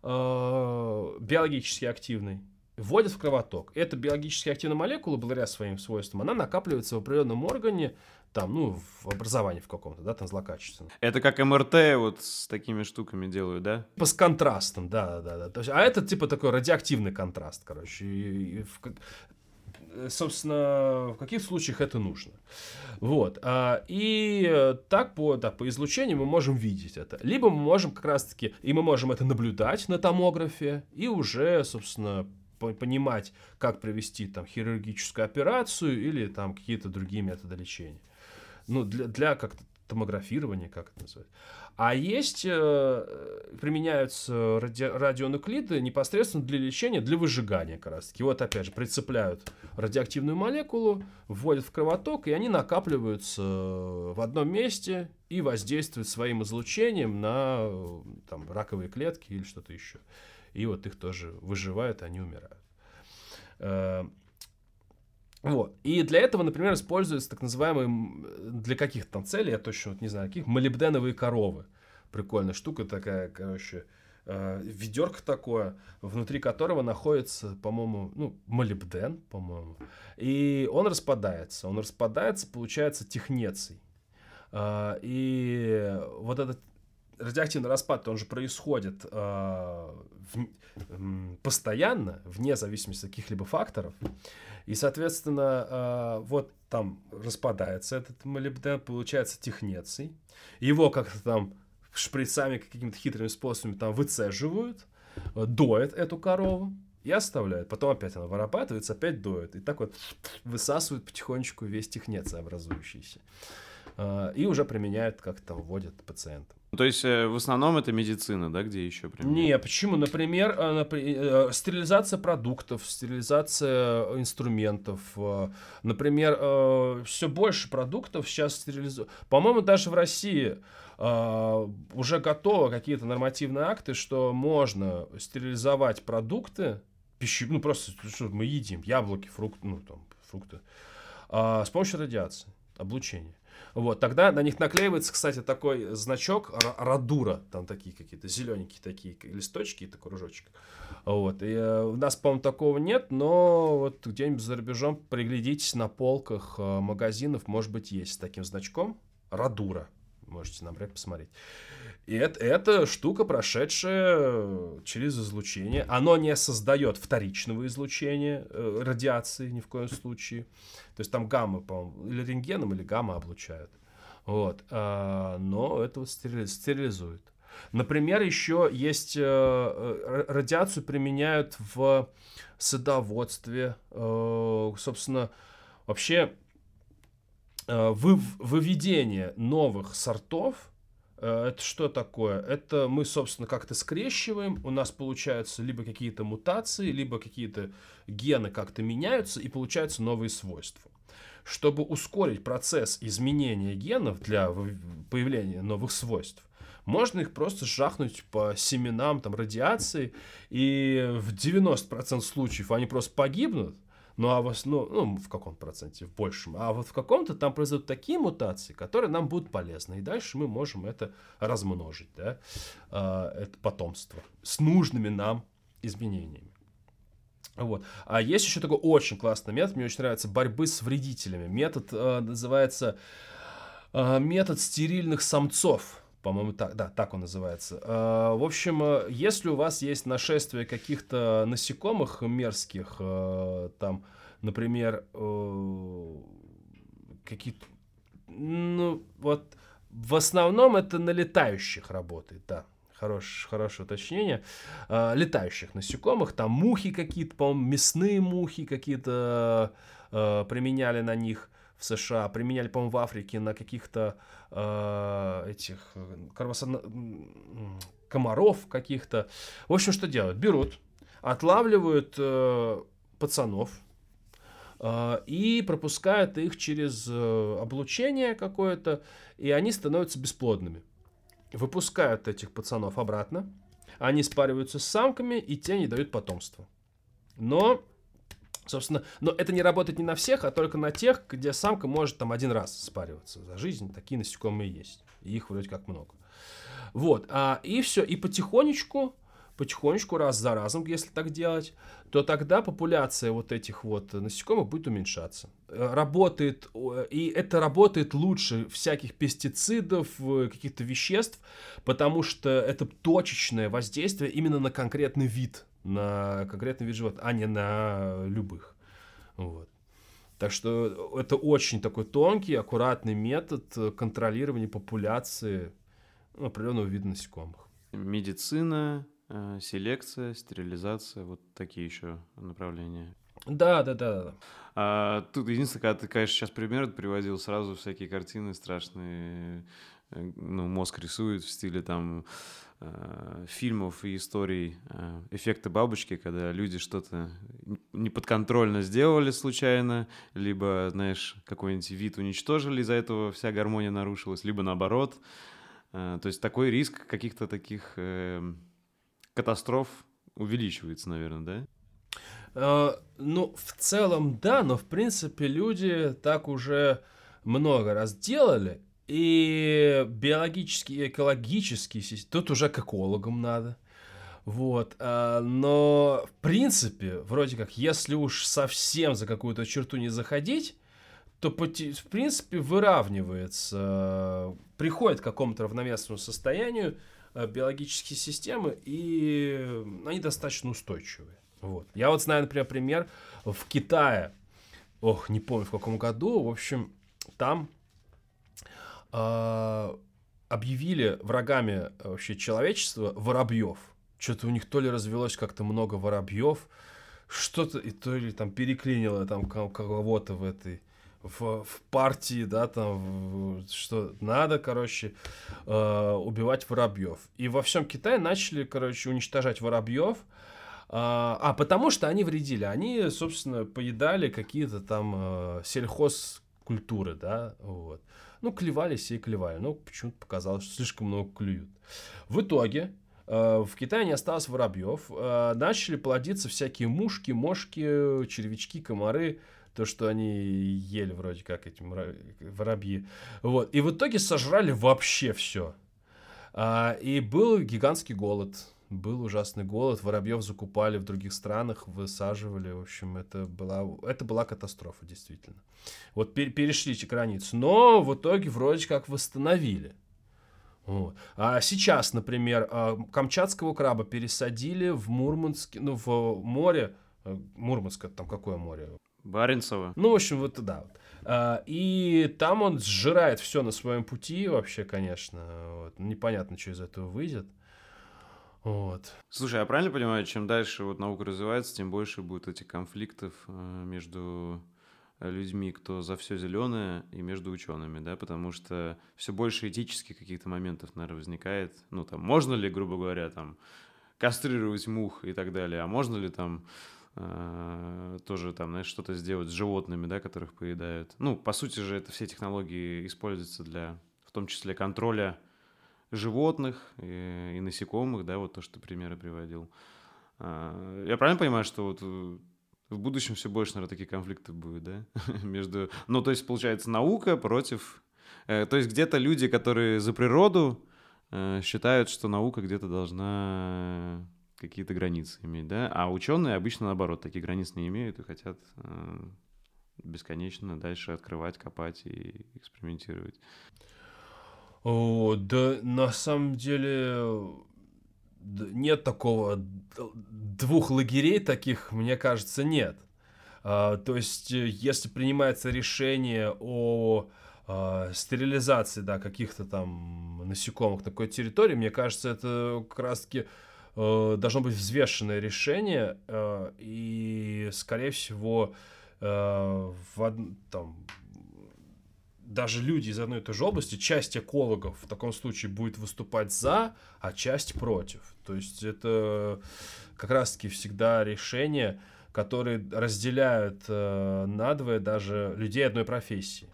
S2: а, биологически активной, вводят в кровоток. Эта биологически активная молекула, благодаря своим свойствам, она накапливается в определенном органе, там, ну, в образовании в каком-то, да, там злокачественном.
S1: Это как МРТ вот с такими штуками делают, да?
S2: По с контрастом, да, да, да. То есть, а это типа такой радиоактивный контраст, короче. И, и в, собственно, в каких случаях это нужно. Вот. А, и так по, да, по излучению мы можем видеть это. Либо мы можем как раз-таки, и мы можем это наблюдать на томографе, и уже, собственно, понимать, как провести там хирургическую операцию или там какие-то другие методы лечения. Ну, для, для как-то томографирования, как это называется. А есть, э, применяются ради, радионуклиды непосредственно для лечения, для выжигания как раз таки. Вот опять же, прицепляют радиоактивную молекулу, вводят в кровоток, и они накапливаются в одном месте и воздействуют своим излучением на там, раковые клетки или что-то еще. И вот их тоже выживают, они умирают. Вот. И для этого, например, используются так называемые, для каких-то там целей, я точно вот не знаю, каких, молибденовые коровы. Прикольная штука такая, короче, э, ведерко такое, внутри которого находится, по-моему, ну, молибден, по-моему. И он распадается. Он распадается, получается, технеций. Э, и вот этот радиоактивный распад, он же происходит э, в, э, постоянно, вне зависимости от каких-либо факторов. И, соответственно, э, вот там распадается этот молибден, получается технеций. Его как-то там шприцами, какими-то хитрыми способами там выцеживают, э, доят эту корову и оставляют. Потом опять она вырабатывается, опять доят. И так вот высасывают потихонечку весь технеций образующийся. Э, и уже применяют, как то вводят пациентам.
S1: То есть э, в основном это медицина, да, где еще
S2: применяют? Не, почему? Например, например, стерилизация продуктов, стерилизация инструментов. Например, все больше продуктов сейчас стерилизуют. По-моему, даже в России уже готовы какие-то нормативные акты, что можно стерилизовать продукты, пищи, ну просто что мы едим, яблоки, фрукты, ну там фрукты, с помощью радиации, облучения. Вот, тогда на них наклеивается, кстати, такой значок радура, там такие какие-то зелененькие такие листочки, это кружочек. Вот, и э, у нас, по-моему, такого нет, но вот где-нибудь за рубежом приглядитесь на полках э, магазинов, может быть, есть с таким значком радура. Можете, например, посмотреть. И это, это штука, прошедшая через излучение. Оно не создает вторичного излучения, э, радиации ни в коем случае. То есть там гамма, по-моему, или рентгеном, или гамма облучают. Вот. А, но это стерилизует. Например, еще есть э, э, радиацию применяют в садоводстве. Э, собственно, вообще вы, выведение новых сортов – это что такое? Это мы, собственно, как-то скрещиваем, у нас получаются либо какие-то мутации, либо какие-то гены как-то меняются, и получаются новые свойства. Чтобы ускорить процесс изменения генов для появления новых свойств, можно их просто жахнуть по семенам там, радиации, и в 90% случаев они просто погибнут, ну, а в основном, ну, в каком проценте, в большем. А вот в каком-то там произойдут такие мутации, которые нам будут полезны. И дальше мы можем это размножить, да, э, это потомство с нужными нам изменениями. Вот. А есть еще такой очень классный метод, мне очень нравится, борьбы с вредителями. Метод э, называется э, метод стерильных самцов. По-моему, так, да, так он называется. Э, в общем, э, если у вас есть нашествие каких-то насекомых мерзких, э, там, например, какие-то, ну, вот, в основном это на летающих работает, да. Хорош, хорошее уточнение. летающих насекомых, там мухи какие-то, по-моему, мясные мухи какие-то применяли на них в США, применяли, по-моему, в Африке на каких-то э, этих кровосо... комаров каких-то. В общем, что делают? Берут, отлавливают э, пацанов э, и пропускают их через э, облучение какое-то, и они становятся бесплодными. Выпускают этих пацанов обратно, они спариваются с самками, и те не дают потомства. Но Собственно, но это не работает не на всех, а только на тех, где самка может там один раз спариваться за жизнь. Такие насекомые есть. И их вроде как много. Вот. А, и все. И потихонечку, потихонечку, раз за разом, если так делать, то тогда популяция вот этих вот насекомых будет уменьшаться. Работает, и это работает лучше всяких пестицидов, э, каких-то веществ, потому что это точечное воздействие именно на конкретный вид на конкретный вид животных, а не на любых. Вот. Так что это очень такой тонкий, аккуратный метод контролирования популяции ну, определенного вида насекомых.
S1: Медицина, э, селекция, стерилизация, вот такие еще направления.
S2: Да, да, да.
S1: А, тут единственное, когда ты, конечно, сейчас пример приводил, сразу всякие картины страшные, ну, мозг рисует в стиле там э, фильмов и историй э, эффекта бабочки, когда люди что-то неподконтрольно сделали случайно, либо, знаешь, какой-нибудь вид уничтожили, из-за этого вся гармония нарушилась, либо наоборот. Э, то есть такой риск каких-то таких э, катастроф увеличивается, наверное, да?
S2: Ну, в целом, да, но в принципе люди так уже много раз делали, и биологически, и экологически, тут уже к экологам надо. Вот, uh, но в принципе, вроде как, если уж совсем за какую-то черту не заходить, то в принципе выравнивается, приходит к какому-то равновесному состоянию э, биологические системы, и они достаточно устойчивые. Вот. Я вот знаю, например, пример в Китае, ох, не помню в каком году, в общем, там э, объявили врагами вообще человечества воробьев. Что-то у них то ли развелось как-то много воробьев, что-то, и то ли там переклинило там кого-то в этой в, в партии, да, там, что надо, короче, э, убивать воробьев. И во всем Китае начали, короче, уничтожать воробьев, а, а потому что они вредили. Они, собственно, поедали какие-то там э, сельхозкультуры, да, вот. Ну, клевались и клевали. Ну, почему-то показалось, что слишком много клюют. В итоге э, в Китае не осталось воробьев. Э, начали плодиться всякие мушки, мошки, червячки, комары. То, что они ели вроде как эти воробьи. Вот. И в итоге сожрали вообще все. А, и был гигантский голод был ужасный голод, воробьев закупали в других странах, высаживали, в общем, это была, это была катастрофа, действительно. Вот пер, перешли эти границы, но в итоге вроде как восстановили. Вот. А сейчас, например, а, камчатского краба пересадили в Мурманске, ну, в море, э, Мурманск, там какое море?
S1: Баренцево.
S2: Ну, в общем, вот да. Вот. А, и там он сжирает все на своем пути вообще, конечно. Вот. Непонятно, что из этого выйдет. Вот.
S1: Слушай, я правильно понимаю, чем дальше вот наука развивается, тем больше будет этих конфликтов э, между людьми, кто за все зеленое, и между учеными, да, потому что все больше этических каких-то моментов, наверное, возникает. Ну, там, можно ли, грубо говоря, там, кастрировать мух и так далее, а можно ли там э, тоже там, знаешь, что-то сделать с животными, да, которых поедают. Ну, по сути же, это все технологии используются для, в том числе, контроля животных и, и насекомых, да, вот то, что ты примеры приводил. А, я правильно понимаю, что вот э, в будущем все больше, наверное, таких конфликтов будет, да? Между... Ну, то есть, получается, наука против... Э, то есть, где-то люди, которые за природу, э, считают, что наука где-то должна какие-то границы иметь, да? А ученые обычно, наоборот, такие границы не имеют и хотят бесконечно дальше открывать, копать и экспериментировать.
S2: О, да на самом деле нет такого двух лагерей таких, мне кажется, нет. А, то есть, э, если принимается решение о а, стерилизации, да, каких-то там насекомых на какой-то территории, мне кажется, это как раз-таки э, должно быть взвешенное решение, э, и, скорее всего, в, там, даже люди из одной и той же области, часть экологов в таком случае будет выступать за, а часть против. То есть это как раз-таки всегда решение, которые разделяют э, надвое даже людей одной профессии.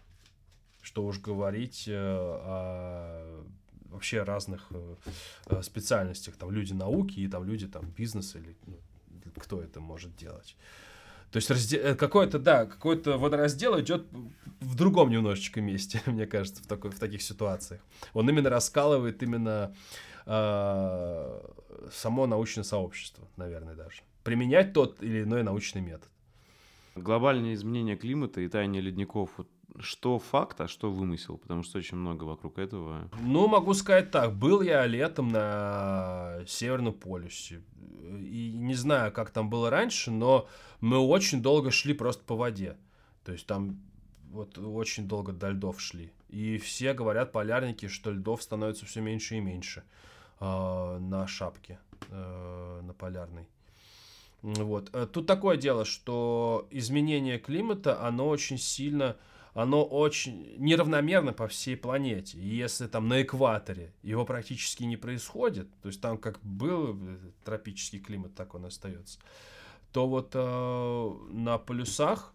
S2: Что уж говорить э, о вообще разных э, э специальностях. Там люди науки и там люди там бизнеса или ну, кто это может делать. То есть разде... Э, какой-то, да, какой-то водораздел идет в другом немножечко месте, мне кажется, в, такой, в таких ситуациях. Он именно раскалывает именно э, само научное сообщество, наверное, даже. Применять тот или иной научный метод.
S1: Глобальные изменения климата и таяние ледников, вот что факт, а что вымысел? Потому что очень много вокруг этого.
S2: Ну, могу сказать так. Был я летом на Северном полюсе. И не знаю, как там было раньше, но мы очень долго шли просто по воде. То есть там вот очень долго до льдов шли. И все говорят, полярники, что льдов становится все меньше и меньше э, на шапке, э, на полярной. Вот. Э, тут такое дело, что изменение климата, оно очень сильно, оно очень неравномерно по всей планете. И если там на экваторе его практически не происходит, то есть там как был э, тропический климат, так он остается, то вот э, на полюсах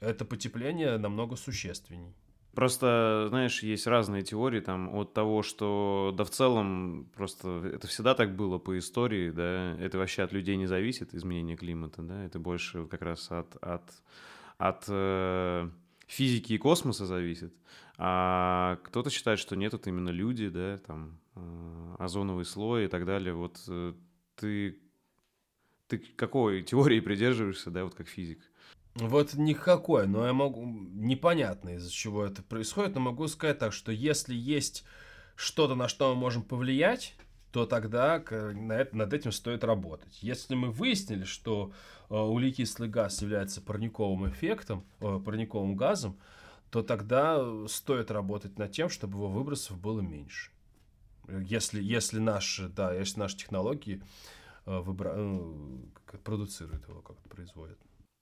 S2: это потепление намного существенней.
S1: Просто, знаешь, есть разные теории там от того, что да в целом просто это всегда так было по истории, да, это вообще от людей не зависит, изменение климата, да, это больше как раз от, от, от э, физики и космоса зависит, а кто-то считает, что нет, это именно люди, да, там э, озоновый слой и так далее, вот э, ты, ты какой теории придерживаешься, да, вот как физик?
S2: Вот никакой, но я могу... Непонятно, из-за чего это происходит, но могу сказать так, что если есть что-то, на что мы можем повлиять, то тогда над этим стоит работать. Если мы выяснили, что э, углекислый газ является парниковым эффектом, э, парниковым газом, то тогда стоит работать над тем, чтобы его выбросов было меньше. Если, если наши, да, если наши технологии э, выбра... продуцируют его, как производят.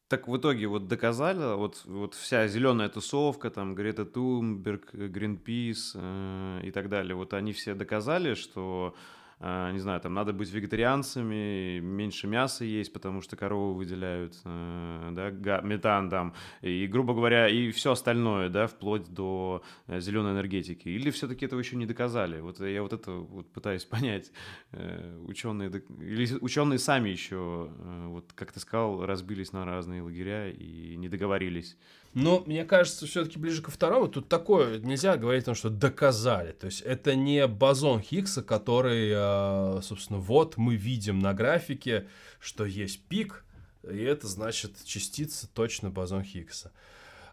S1: Так в итоге вот доказали, вот, вот вся зеленая тусовка, там Грета Тумберг, Гринпис э, и так далее, вот они все доказали, что не знаю, там надо быть вегетарианцами, меньше мяса есть, потому что коровы выделяют, э, да, метан там, и, грубо говоря, и все остальное, да, вплоть до э, зеленой энергетики. Или все-таки этого еще не доказали? Вот я вот это вот пытаюсь понять. Э, ученые, или ученые сами еще, вот как ты сказал, разбились на разные лагеря и не договорились.
S2: Но мне кажется, все-таки ближе ко второму. Тут такое, нельзя говорить о том, что доказали. То есть это не бозон Хиггса, который, э, собственно, вот мы видим на графике, что есть пик, и это значит частица точно бозон Хиггса.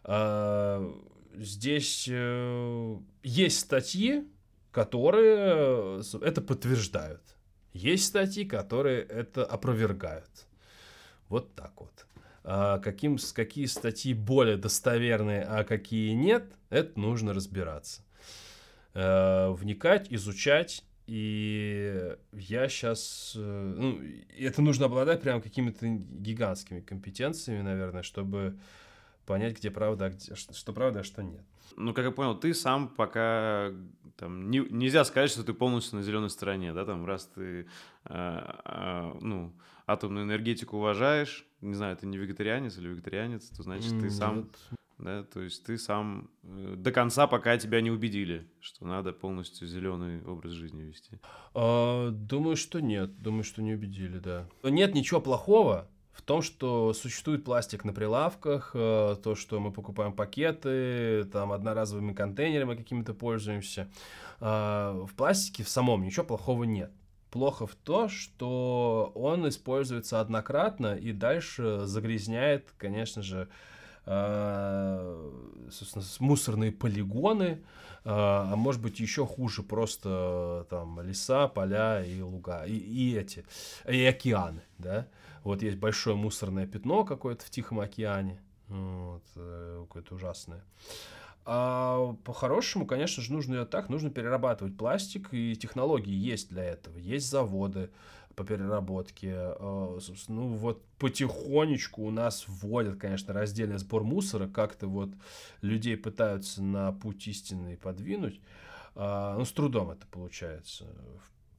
S2: А, здесь э, есть статьи, которые э, это подтверждают. Есть статьи, которые это опровергают. Вот так вот. А каким, какие статьи более достоверные, а какие нет, это нужно разбираться. А, вникать, изучать. И я сейчас... Э, ну, это нужно обладать прям какими-то гигантскими компетенциями, наверное, чтобы понять, где правда, а где, что правда, а что нет.
S1: Ну, как я понял, ты сам пока там не, нельзя сказать, что ты полностью на зеленой стороне, да, там раз ты э, э, ну атомную энергетику уважаешь, не знаю, ты не вегетарианец или вегетарианец, то значит ты сам, да, то есть ты сам э, до конца, пока тебя не убедили, что надо полностью зеленый образ жизни вести.
S2: А, думаю, что нет, думаю, что не убедили, да. Нет ничего плохого в том, что существует пластик на прилавках, э, то, что мы покупаем пакеты, там одноразовыми контейнерами какими-то пользуемся. А, в пластике в самом ничего плохого нет плохо в то, что он используется однократно и дальше загрязняет, конечно же, э, собственно, мусорные полигоны, э, а может быть еще хуже просто там леса, поля и луга, и, и эти, и океаны, да. Вот есть большое мусорное пятно какое-то в Тихом океане, вот, э, какое-то ужасное. А по-хорошему, конечно же, нужно ее так, нужно перерабатывать пластик, и технологии есть для этого. Есть заводы по переработке. А, ну вот потихонечку у нас вводят, конечно, раздельный сбор мусора, как-то вот людей пытаются на путь истинный подвинуть. А, ну, с трудом это получается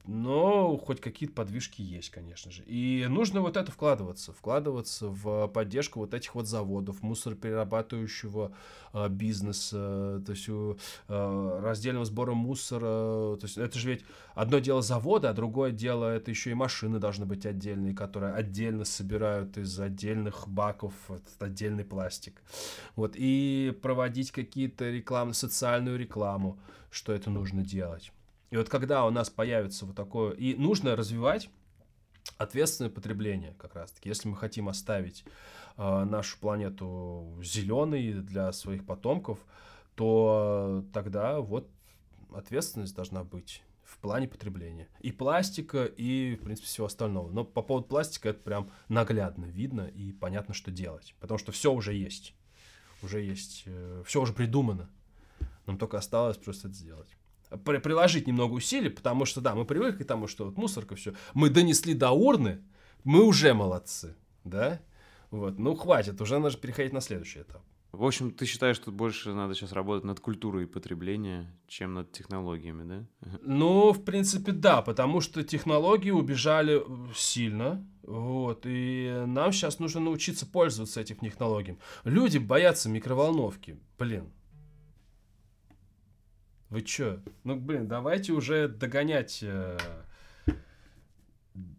S2: но хоть какие-то подвижки есть, конечно же. И нужно вот это вкладываться, вкладываться в поддержку вот этих вот заводов, мусороперерабатывающего э, бизнеса, то есть э, раздельного сбора мусора. То есть это же ведь одно дело завода, а другое дело это еще и машины должны быть отдельные, которые отдельно собирают из отдельных баков этот отдельный пластик. Вот и проводить какие-то рекламы, социальную рекламу, что это нужно делать. И вот когда у нас появится вот такое... И нужно развивать ответственное потребление как раз-таки. Если мы хотим оставить э, нашу планету зеленой для своих потомков, то тогда вот ответственность должна быть в плане потребления. И пластика, и, в принципе, всего остального. Но по поводу пластика это прям наглядно видно и понятно, что делать. Потому что все уже есть. Уже есть, э, все уже придумано. Нам только осталось просто это сделать. При, приложить немного усилий, потому что, да, мы привыкли к тому, что вот мусорка, все. Мы донесли до урны, мы уже молодцы, да? Вот, ну хватит, уже надо переходить на следующий этап.
S1: В общем, ты считаешь, что больше надо сейчас работать над культурой потребления, чем над технологиями, да?
S2: Ну, в принципе, да, потому что технологии убежали сильно, вот, и нам сейчас нужно научиться пользоваться этим технологиями. Люди боятся микроволновки, блин. Вы чё? Ну, блин, давайте уже догонять... Э,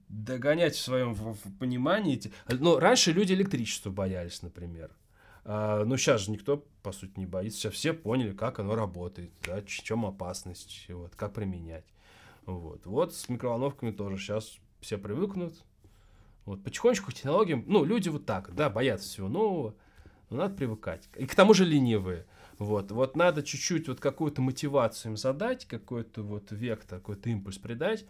S2: догонять в своем в, в понимании. Но раньше люди электричества боялись, например. А, ну, сейчас же никто, по сути, не боится. Сейчас все поняли, как оно работает, да, в чем опасность, вот, как применять. Вот. вот с микроволновками тоже сейчас все привыкнут. Вот потихонечку к технологиям, ну, люди вот так, да, боятся всего нового, но надо привыкать. И к тому же ленивые. Вот, вот надо чуть-чуть вот какую-то мотивацию им задать, какой-то вот вектор, какой-то импульс придать,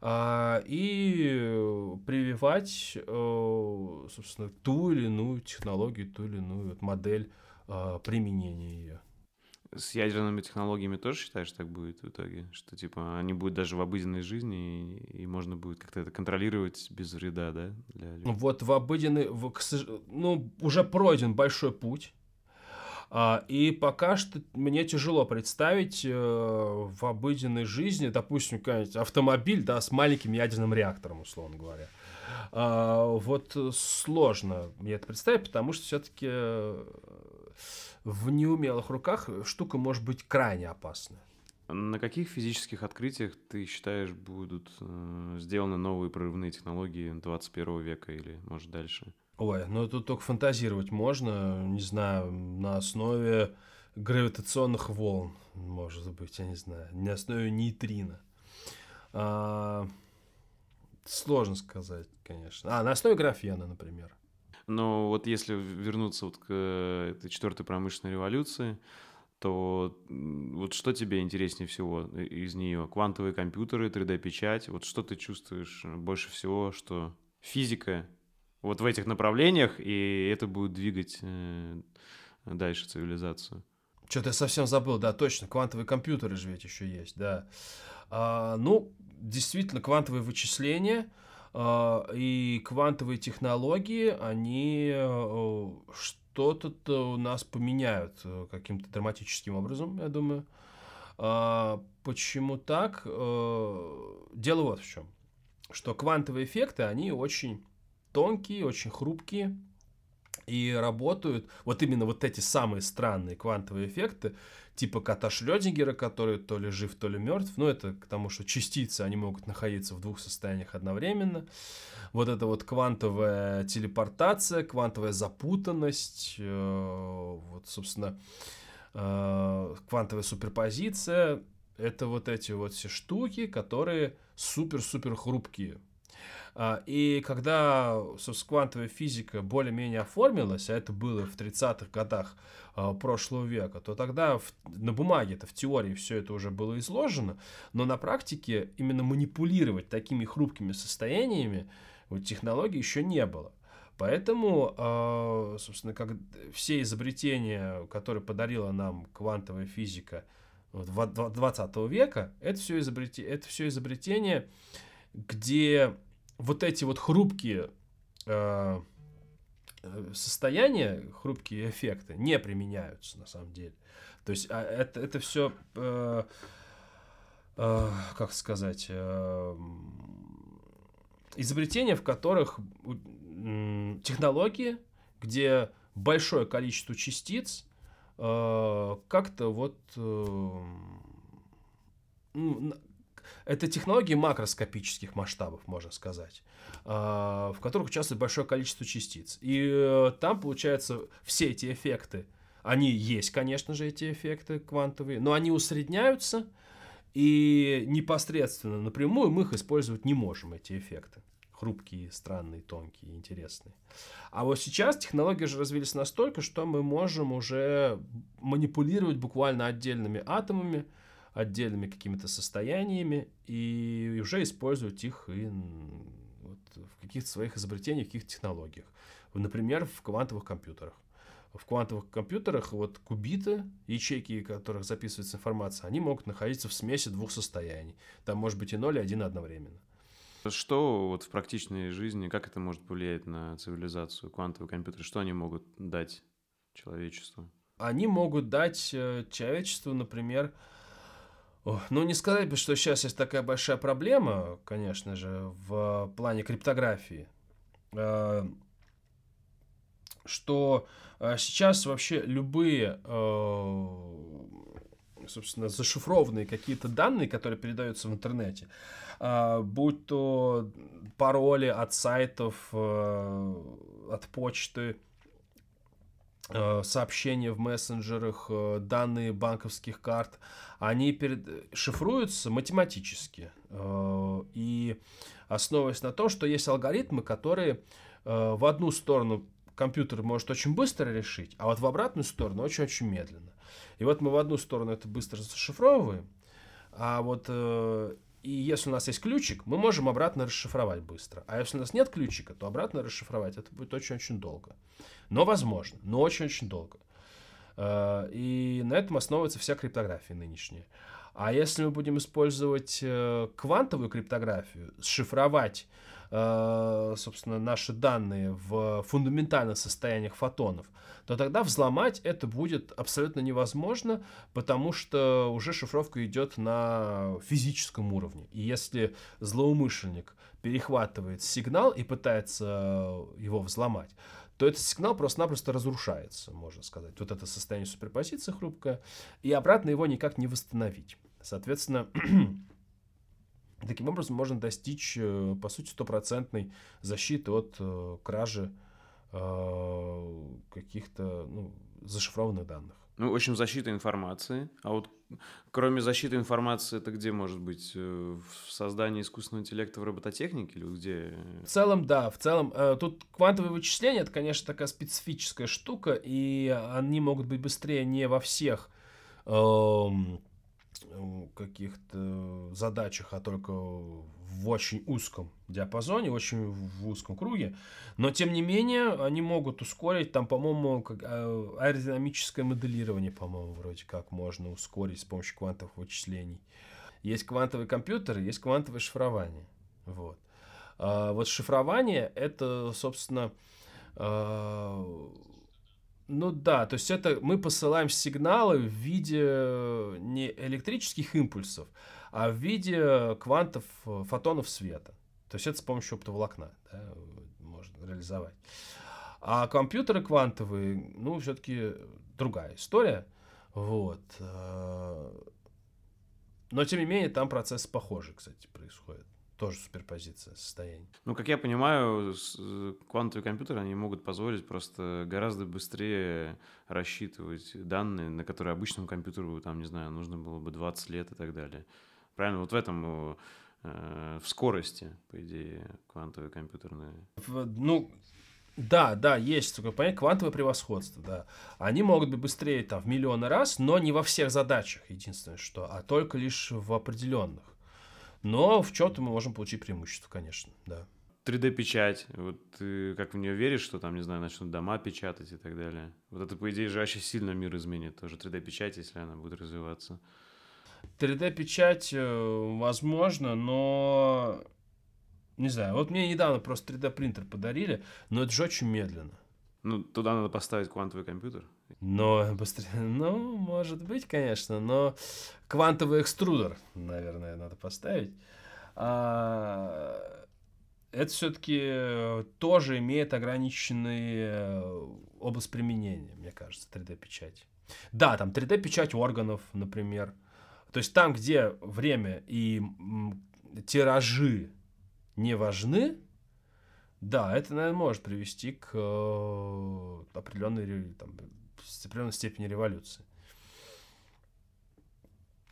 S2: а, и прививать, э, собственно, ту или иную технологию, ту или иную вот модель а, применения ее.
S1: С ядерными технологиями тоже считаешь, так будет в итоге? Что, типа, они будут даже в обыденной жизни, и, и можно будет как-то это контролировать без вреда, да?
S2: Для людей? Вот в обыденной... В, ну, уже пройден большой путь и пока что мне тяжело представить э, в обыденной жизни, допустим, какой-нибудь автомобиль, да, с маленьким ядерным реактором, условно говоря. А, вот сложно мне это представить, потому что все-таки э, в неумелых руках штука может быть крайне опасна.
S1: На каких физических открытиях ты считаешь будут э, сделаны новые прорывные технологии 21 века или, может, дальше?
S2: Ой, ну тут только фантазировать можно, не знаю, на основе гравитационных волн, может быть, я не знаю, на основе нейтрино. А, сложно сказать, конечно. А, на основе графена, например.
S1: Но вот если вернуться вот к этой четвертой промышленной революции, то вот что тебе интереснее всего из нее? Квантовые компьютеры, 3D-печать? Вот что ты чувствуешь больше всего, что физика вот в этих направлениях, и это будет двигать э, дальше цивилизацию.
S2: Что-то я совсем забыл, да, точно, квантовые компьютеры же ведь еще есть, да. А, ну, действительно, квантовые вычисления а, и квантовые технологии, они а, что-то у нас поменяют э, каким-то драматическим образом, я думаю. А, почему так? А, дело вот в чем, что квантовые эффекты, они очень тонкие, очень хрупкие и работают вот именно вот эти самые странные квантовые эффекты, типа кота Шрёдингера, который то ли жив, то ли мертв. Ну, это к тому, что частицы, они могут находиться в двух состояниях одновременно. Вот это вот квантовая телепортация, квантовая запутанность, э, вот, собственно, э, квантовая суперпозиция. Это вот эти вот все штуки, которые супер-супер хрупкие. А, и когда, квантовая физика более-менее оформилась, а это было в 30-х годах а, прошлого века, то тогда в, на бумаге это в теории все это уже было изложено, но на практике именно манипулировать такими хрупкими состояниями вот, технологий еще не было. Поэтому, а, собственно, как все изобретения, которые подарила нам квантовая физика 20 века, это все изобретение, это все изобретение, где вот эти вот хрупкие э, э, состояния, хрупкие эффекты не применяются на самом деле. То есть а, это, это все, э, э, как сказать, э, изобретения, в которых э, технологии, где большое количество частиц э, как-то вот э, это технологии макроскопических масштабов, можно сказать, а, в которых участвует большое количество частиц. И э, там, получается, все эти эффекты, они есть, конечно же, эти эффекты квантовые, но они усредняются, и непосредственно напрямую мы их использовать не можем, эти эффекты. Хрупкие, странные, тонкие, интересные. А вот сейчас технологии же развились настолько, что мы можем уже манипулировать буквально отдельными атомами, отдельными какими-то состояниями и уже использовать их и вот в каких-то своих изобретениях, в каких-то технологиях. Например, в квантовых компьютерах. в квантовых компьютерах вот кубиты, ячейки, в которых записывается информация, они могут находиться в смеси двух состояний. Там может быть и 0, и 1 одновременно.
S1: Что вот в практичной жизни, как это может повлиять на цивилизацию, квантовые компьютеры? Что они могут дать человечеству?
S2: Они могут дать э, человечеству, например, ну, не сказать бы, что сейчас есть такая большая проблема, конечно же, в плане криптографии, э, что э, сейчас вообще любые, собственно, зашифрованные какие-то данные, которые передаются в интернете, будь то пароли от сайтов, от почты, Э, сообщения в мессенджерах, э, данные банковских карт, они перед... шифруются математически. Э, и основываясь на том, что есть алгоритмы, которые в одну сторону компьютер может очень быстро решить, а вот в обратную сторону очень-очень медленно. И вот мы в одну сторону это быстро зашифровываем, а вот и если у нас есть ключик, мы можем обратно расшифровать быстро. А если у нас нет ключика, то обратно расшифровать это будет очень-очень долго. Но возможно, но очень-очень долго. Э, и на этом основывается вся криптография нынешняя. А если мы будем использовать э, квантовую криптографию, шифровать, собственно, наши данные в фундаментальных состояниях фотонов, то тогда взломать это будет абсолютно невозможно, потому что уже шифровка идет на физическом уровне. И если злоумышленник перехватывает сигнал и пытается его взломать, то этот сигнал просто-напросто разрушается, можно сказать. Вот это состояние суперпозиции хрупкое, и обратно его никак не восстановить. Соответственно, таким образом можно достичь, э, по сути, стопроцентной защиты от э, кражи э, каких-то ну, зашифрованных данных.
S1: Ну, в общем, защита информации. А вот кроме защиты информации, это где может быть? В создании искусственного интеллекта в робототехнике или где?
S2: В целом, да. В целом, тут квантовые вычисления, это, конечно, такая специфическая штука, и они могут быть быстрее не во всех эм, каких-то задачах, а только в очень узком диапазоне, очень в узком круге. Но, тем не менее, они могут ускорить, там, по-моему, а, аэродинамическое моделирование, по-моему, вроде как можно ускорить с помощью квантовых вычислений. Есть квантовые компьютеры, есть квантовое шифрование. Вот. А вот шифрование — это, собственно, а, ну да, то есть это мы посылаем сигналы в виде э, не электрических импульсов, а в виде квантов, э, фотонов света. То есть это с помощью оптоволокна да, можно реализовать. А компьютеры квантовые, ну, все-таки другая история. Вот. Э, но, тем не менее, там процесс похожий, кстати, происходит тоже суперпозиция состояний.
S1: Ну, как я понимаю, квантовые компьютеры, они могут позволить просто гораздо быстрее рассчитывать данные, на которые обычному компьютеру, там, не знаю, нужно было бы 20 лет и так далее. Правильно? Вот в этом, э, в скорости, по идее, квантовые компьютерные.
S2: Ну, да, да, есть такое понятие квантовое превосходство, да. Они могут быть быстрее там в миллионы раз, но не во всех задачах, единственное что, а только лишь в определенных. Но в чем-то мы можем получить преимущество, конечно, да.
S1: 3D-печать, вот ты как в нее веришь, что там, не знаю, начнут дома печатать и так далее? Вот это, по идее, же очень сильно мир изменит, тоже 3D-печать, если она будет развиваться.
S2: 3D-печать, э, возможно, но... Не знаю, вот мне недавно просто 3D-принтер подарили, но это же очень медленно.
S1: Ну, туда надо поставить квантовый компьютер.
S2: Но быстрее, ну, может быть, конечно, но квантовый экструдер, наверное, надо поставить. А, это все-таки тоже имеет ограниченный э, область применения, мне кажется, 3D-печать. Да, там 3D-печать органов, например. То есть там, где время и тиражи не важны, да, это, наверное, может привести к э, определенной там, определенной степени революции.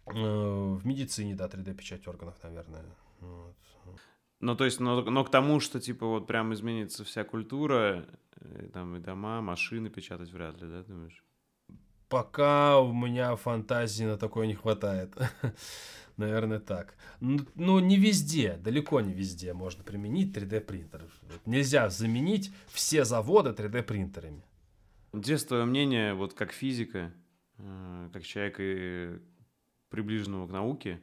S2: Э, в медицине, да, 3D-печать органов, наверное. Вот.
S1: Ну, то есть, но, но к тому, что, типа, вот прям изменится вся культура, и, э, там и дома, машины печатать вряд ли, да, думаешь?
S2: Пока у меня фантазии на такое не хватает. Наверное, так. Ну, ну, не везде, далеко не везде можно применить 3D принтер. Нельзя заменить все заводы 3D принтерами.
S1: Здесь твое мнение, вот как физика, э, как человека приближенного к науке,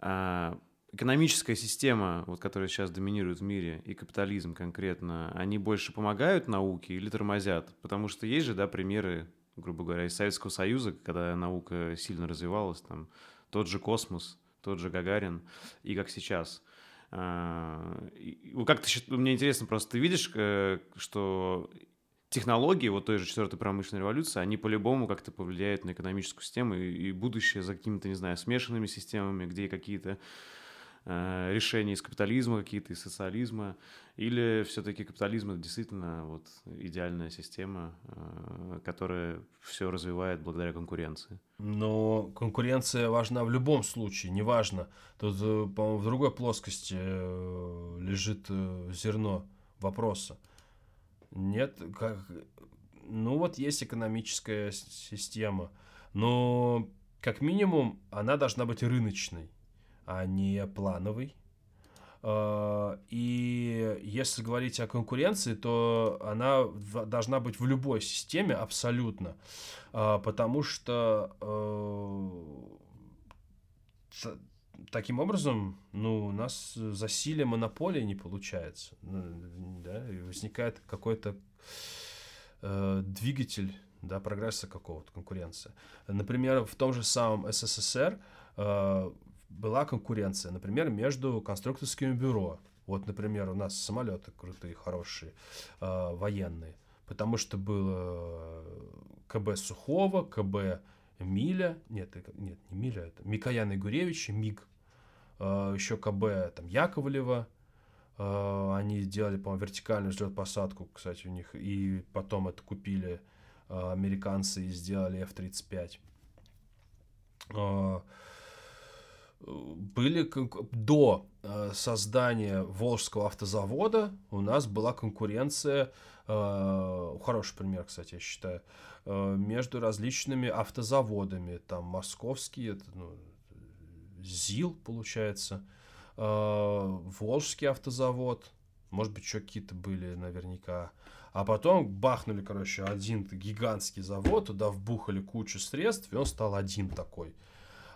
S1: а, экономическая система, вот, которая сейчас доминирует в мире, и капитализм конкретно, они больше помогают науке или тормозят? Потому что есть же, да, примеры, грубо говоря, из Советского Союза, когда наука сильно развивалась, там, тот же космос, тот же Гагарин, и как сейчас. А, как ты, мне интересно, просто ты видишь, э, что технологии вот той же четвертой промышленной революции, они по-любому как-то повлияют на экономическую систему и, и будущее за какими-то, не знаю, смешанными системами, где какие-то решения из капитализма, какие-то из социализма, или все-таки капитализм это действительно вот идеальная система, э, которая все развивает благодаря конкуренции.
S2: Но конкуренция важна в любом случае, неважно. Тут, э, по-моему, в другой плоскости э, лежит э, зерно вопроса. Нет, как... Ну вот есть экономическая система, но как минимум она должна быть рыночной, а не плановой. А, и если говорить о конкуренции, то она должна быть в любой системе абсолютно, а, потому что э, таким образом, ну, у нас засилие монополии не получается, да, и возникает какой-то э, двигатель, да, прогресса какого-то, конкуренция. Например, в том же самом СССР э, была конкуренция, например, между конструкторскими бюро. Вот, например, у нас самолеты крутые, хорошие, э, военные, потому что было КБ Сухого, КБ Миля, нет, нет, не Миля, это Микоян Игуревич, МИГ, э, еще КБ там Яковлева, э, они делали, по-моему, вертикальную взлет-посадку, кстати, у них, и потом это купили э, американцы и сделали F-35 были до создания Волжского автозавода у нас была конкуренция, хороший пример, кстати, я считаю, между различными автозаводами, там московский, это, ну, ЗИЛ, получается, Волжский автозавод, может быть, еще какие-то были наверняка. А потом бахнули, короче, один гигантский завод, туда вбухали кучу средств, и он стал один такой –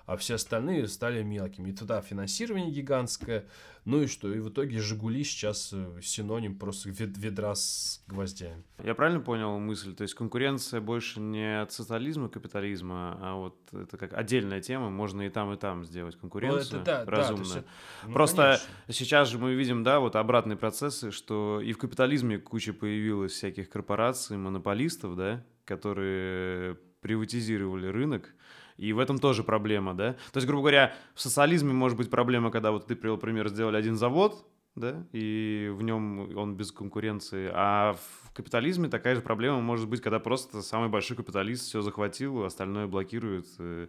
S2: а все остальные стали мелкими. И туда финансирование гигантское, ну и что? И в итоге «Жигули» сейчас э, синоним просто ведра с гвоздями.
S1: Я правильно понял мысль? То есть конкуренция больше не от социализма, капитализма, а вот это как отдельная тема, можно и там, и там сделать конкуренцию ну, это, да, разумно. Да, есть, ну, Просто конечно. сейчас же мы видим, да, вот обратные процессы, что и в капитализме куча появилась всяких корпораций, монополистов, да, которые приватизировали рынок, и в этом тоже проблема, да. То есть, грубо говоря, в социализме может быть проблема, когда вот ты привел пример, сделали один завод, да, и в нем он без конкуренции. А в капитализме такая же проблема может быть, когда просто самый большой капиталист все захватил, остальное блокирует и,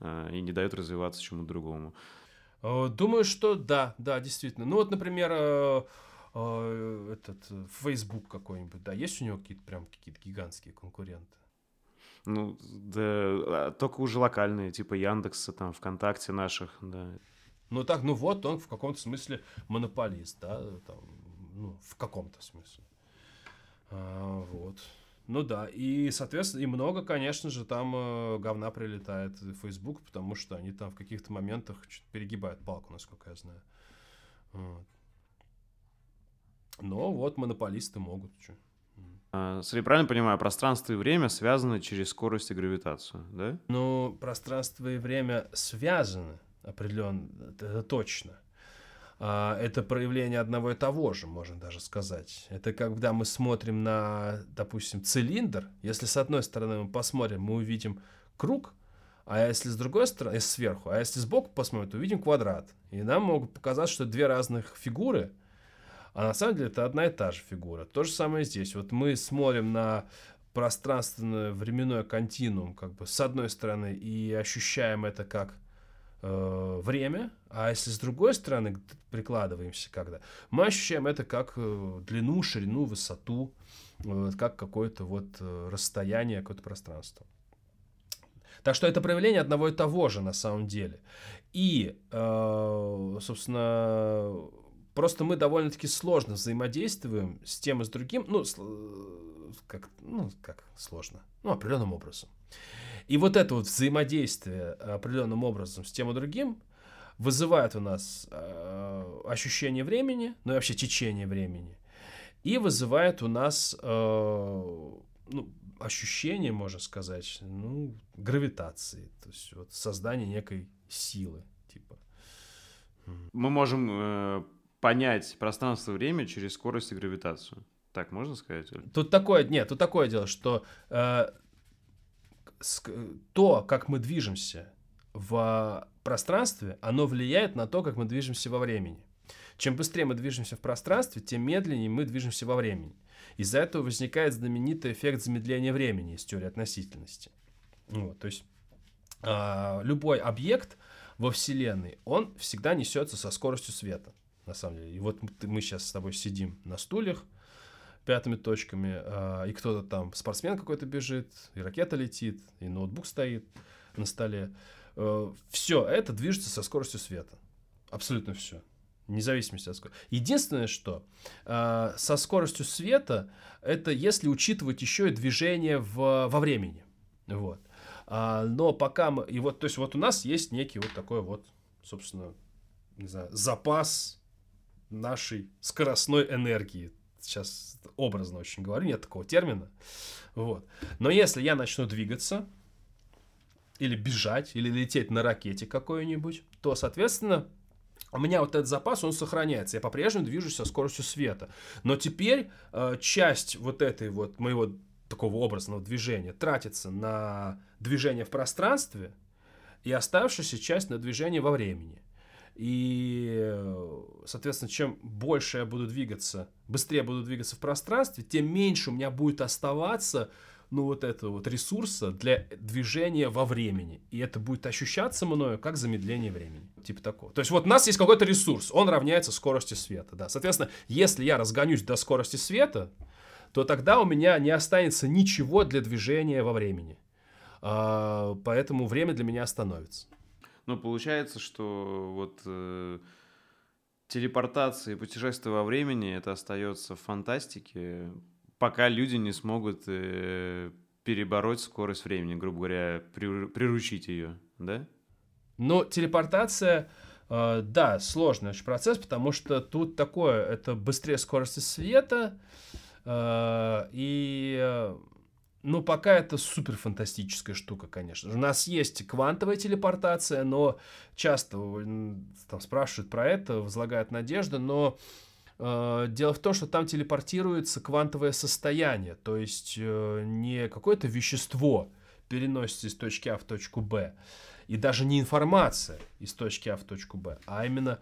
S1: э, и не дает развиваться чему-то другому.
S2: Э, думаю, что да, да, действительно. Ну вот, например, э, этот Facebook какой-нибудь, да, есть у него какие-то прям какие-то гигантские конкуренты?
S1: Ну, да, а, только уже локальные, типа Яндекса, там, ВКонтакте наших, да.
S2: Ну так, ну вот он в каком-то смысле монополист, да, там, ну, в каком-то смысле. А, вот. Ну да, и, соответственно, и много, конечно же, там э, говна прилетает в Facebook, потому что они там в каких-то моментах чуть перегибают палку, насколько я знаю. Вот. Но вот монополисты могут. Что.
S1: А, если правильно понимаю, пространство и время связаны через скорость и гравитацию, да?
S2: Ну, пространство и время связаны определенно, это точно. А, это проявление одного и того же, можно даже сказать. Это когда мы смотрим на, допустим, цилиндр. Если с одной стороны мы посмотрим, мы увидим круг, а если с другой стороны, сверху, а если сбоку посмотрим, то увидим квадрат. И нам могут показать, что две разных фигуры – а на самом деле это одна и та же фигура. То же самое здесь. Вот мы смотрим на пространственное временной континуум, как бы с одной стороны, и ощущаем это как э, время, а если с другой стороны прикладываемся когда, мы ощущаем это как э, длину, ширину, высоту, э, как какое-то вот э, расстояние, какое-то пространство. Так что это проявление одного и того же на самом деле. И, э, собственно, просто мы довольно-таки сложно взаимодействуем с тем и с другим, ну, с, как, ну, как сложно, ну, определенным образом. И вот это вот взаимодействие определенным образом с тем и другим вызывает у нас э, ощущение времени, ну и вообще течение времени, и вызывает у нас э, ну, ощущение, можно сказать, ну, гравитации, то есть вот создание некой силы, типа.
S1: Мы можем э, понять пространство-время через скорость и гравитацию. Так можно сказать?
S2: Тут такое, нет, тут такое дело, что э, то, как мы движемся в пространстве, оно влияет на то, как мы движемся во времени. Чем быстрее мы движемся в пространстве, тем медленнее мы движемся во времени. Из-за этого возникает знаменитый эффект замедления времени из теории относительности. Вот, то есть э, любой объект во Вселенной, он всегда несется со скоростью света, на самом деле. И вот мы сейчас с тобой сидим на стульях, пятыми точками, э, и кто-то там, спортсмен какой-то бежит, и ракета летит, и ноутбук стоит на столе. Э, все это движется со скоростью света. Абсолютно все. Независимости от скорости. Единственное, что э, со скоростью света, это если учитывать еще и движение в, во времени. Вот. А, но пока мы... И вот, то есть вот у нас есть некий вот такой вот, собственно, не знаю, запас нашей скоростной энергии. Сейчас образно очень говорю, нет такого термина. Вот. Но если я начну двигаться, или бежать, или лететь на ракете какой-нибудь, то, соответственно, у меня вот этот запас, он сохраняется. Я по-прежнему движусь со скоростью света. Но теперь э, часть вот этой вот моего такого образного движения тратится на движение в пространстве, и оставшаяся часть на движение во времени. И, соответственно, чем больше я буду двигаться, быстрее буду двигаться в пространстве, тем меньше у меня будет оставаться ну, вот этого вот ресурса для движения во времени. И это будет ощущаться мною как замедление времени. Типа такого. То есть вот у нас есть какой-то ресурс, он равняется скорости света. Да. Соответственно, если я разгонюсь до скорости света, то тогда у меня не останется ничего для движения во времени. А, поэтому время для меня остановится.
S1: Ну, получается, что вот э, телепортация и путешествие во времени это остается в фантастике, пока люди не смогут э, перебороть скорость времени, грубо говоря, приручить ее, да?
S2: Но телепортация, э, да, сложный очень процесс, потому что тут такое, это быстрее скорости света, э, и, ну, пока это супер фантастическая штука, конечно. У нас есть квантовая телепортация, но часто там спрашивают про это, возлагают надежды, но Э, дело в том, что там телепортируется квантовое состояние, то есть э, не какое-то вещество переносится из точки А в точку Б, и даже не информация из точки А в точку Б, а именно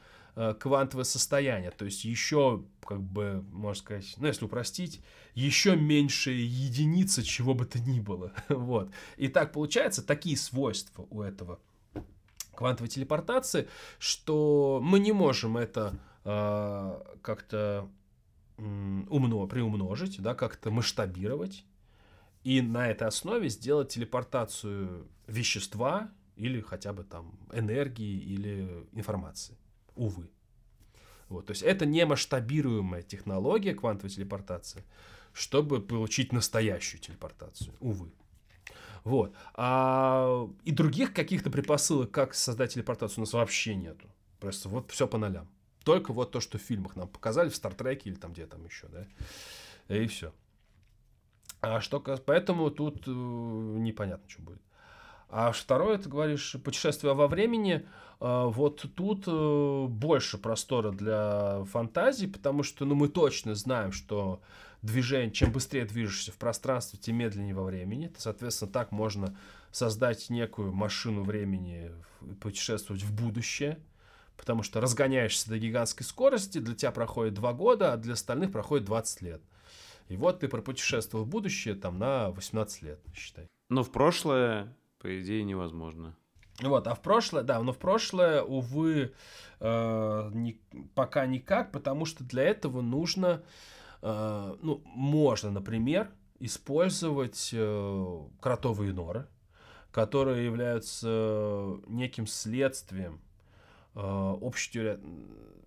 S2: квантовое состояние, то есть еще, как бы, можно сказать, ну, если упростить, еще меньшая единица чего бы то ни было. вот. И так получается, такие свойства у этого квантовой телепортации, что мы не можем это э, как-то умно приумножить, да, как-то масштабировать и на этой основе сделать телепортацию вещества или хотя бы там энергии или информации. Увы. Вот, то есть это не масштабируемая технология квантовой телепортации, чтобы получить настоящую телепортацию. Увы. Вот. А, и других каких-то предпосылок, как создать телепортацию, у нас вообще нету. Просто вот все по нолям. Только вот то, что в фильмах нам показали, в Стартреке или там где там еще, да. И все. А что, поэтому тут э, непонятно, что будет. А второе, ты говоришь, путешествие во времени, э, вот тут э, больше простора для фантазии, потому что, ну, мы точно знаем, что движение, чем быстрее движешься в пространстве, тем медленнее во времени. Соответственно, так можно создать некую машину времени, путешествовать в будущее потому что разгоняешься до гигантской скорости, для тебя проходит 2 года, а для остальных проходит 20 лет. И вот ты пропутешествовал в будущее там на 18 лет, считай.
S1: Но в прошлое, по идее, невозможно.
S2: Вот, а в прошлое, да, но в прошлое, увы, э, не, пока никак, потому что для этого нужно, э, ну, можно, например, использовать э, кротовые норы, которые являются неким следствием э, общей теории,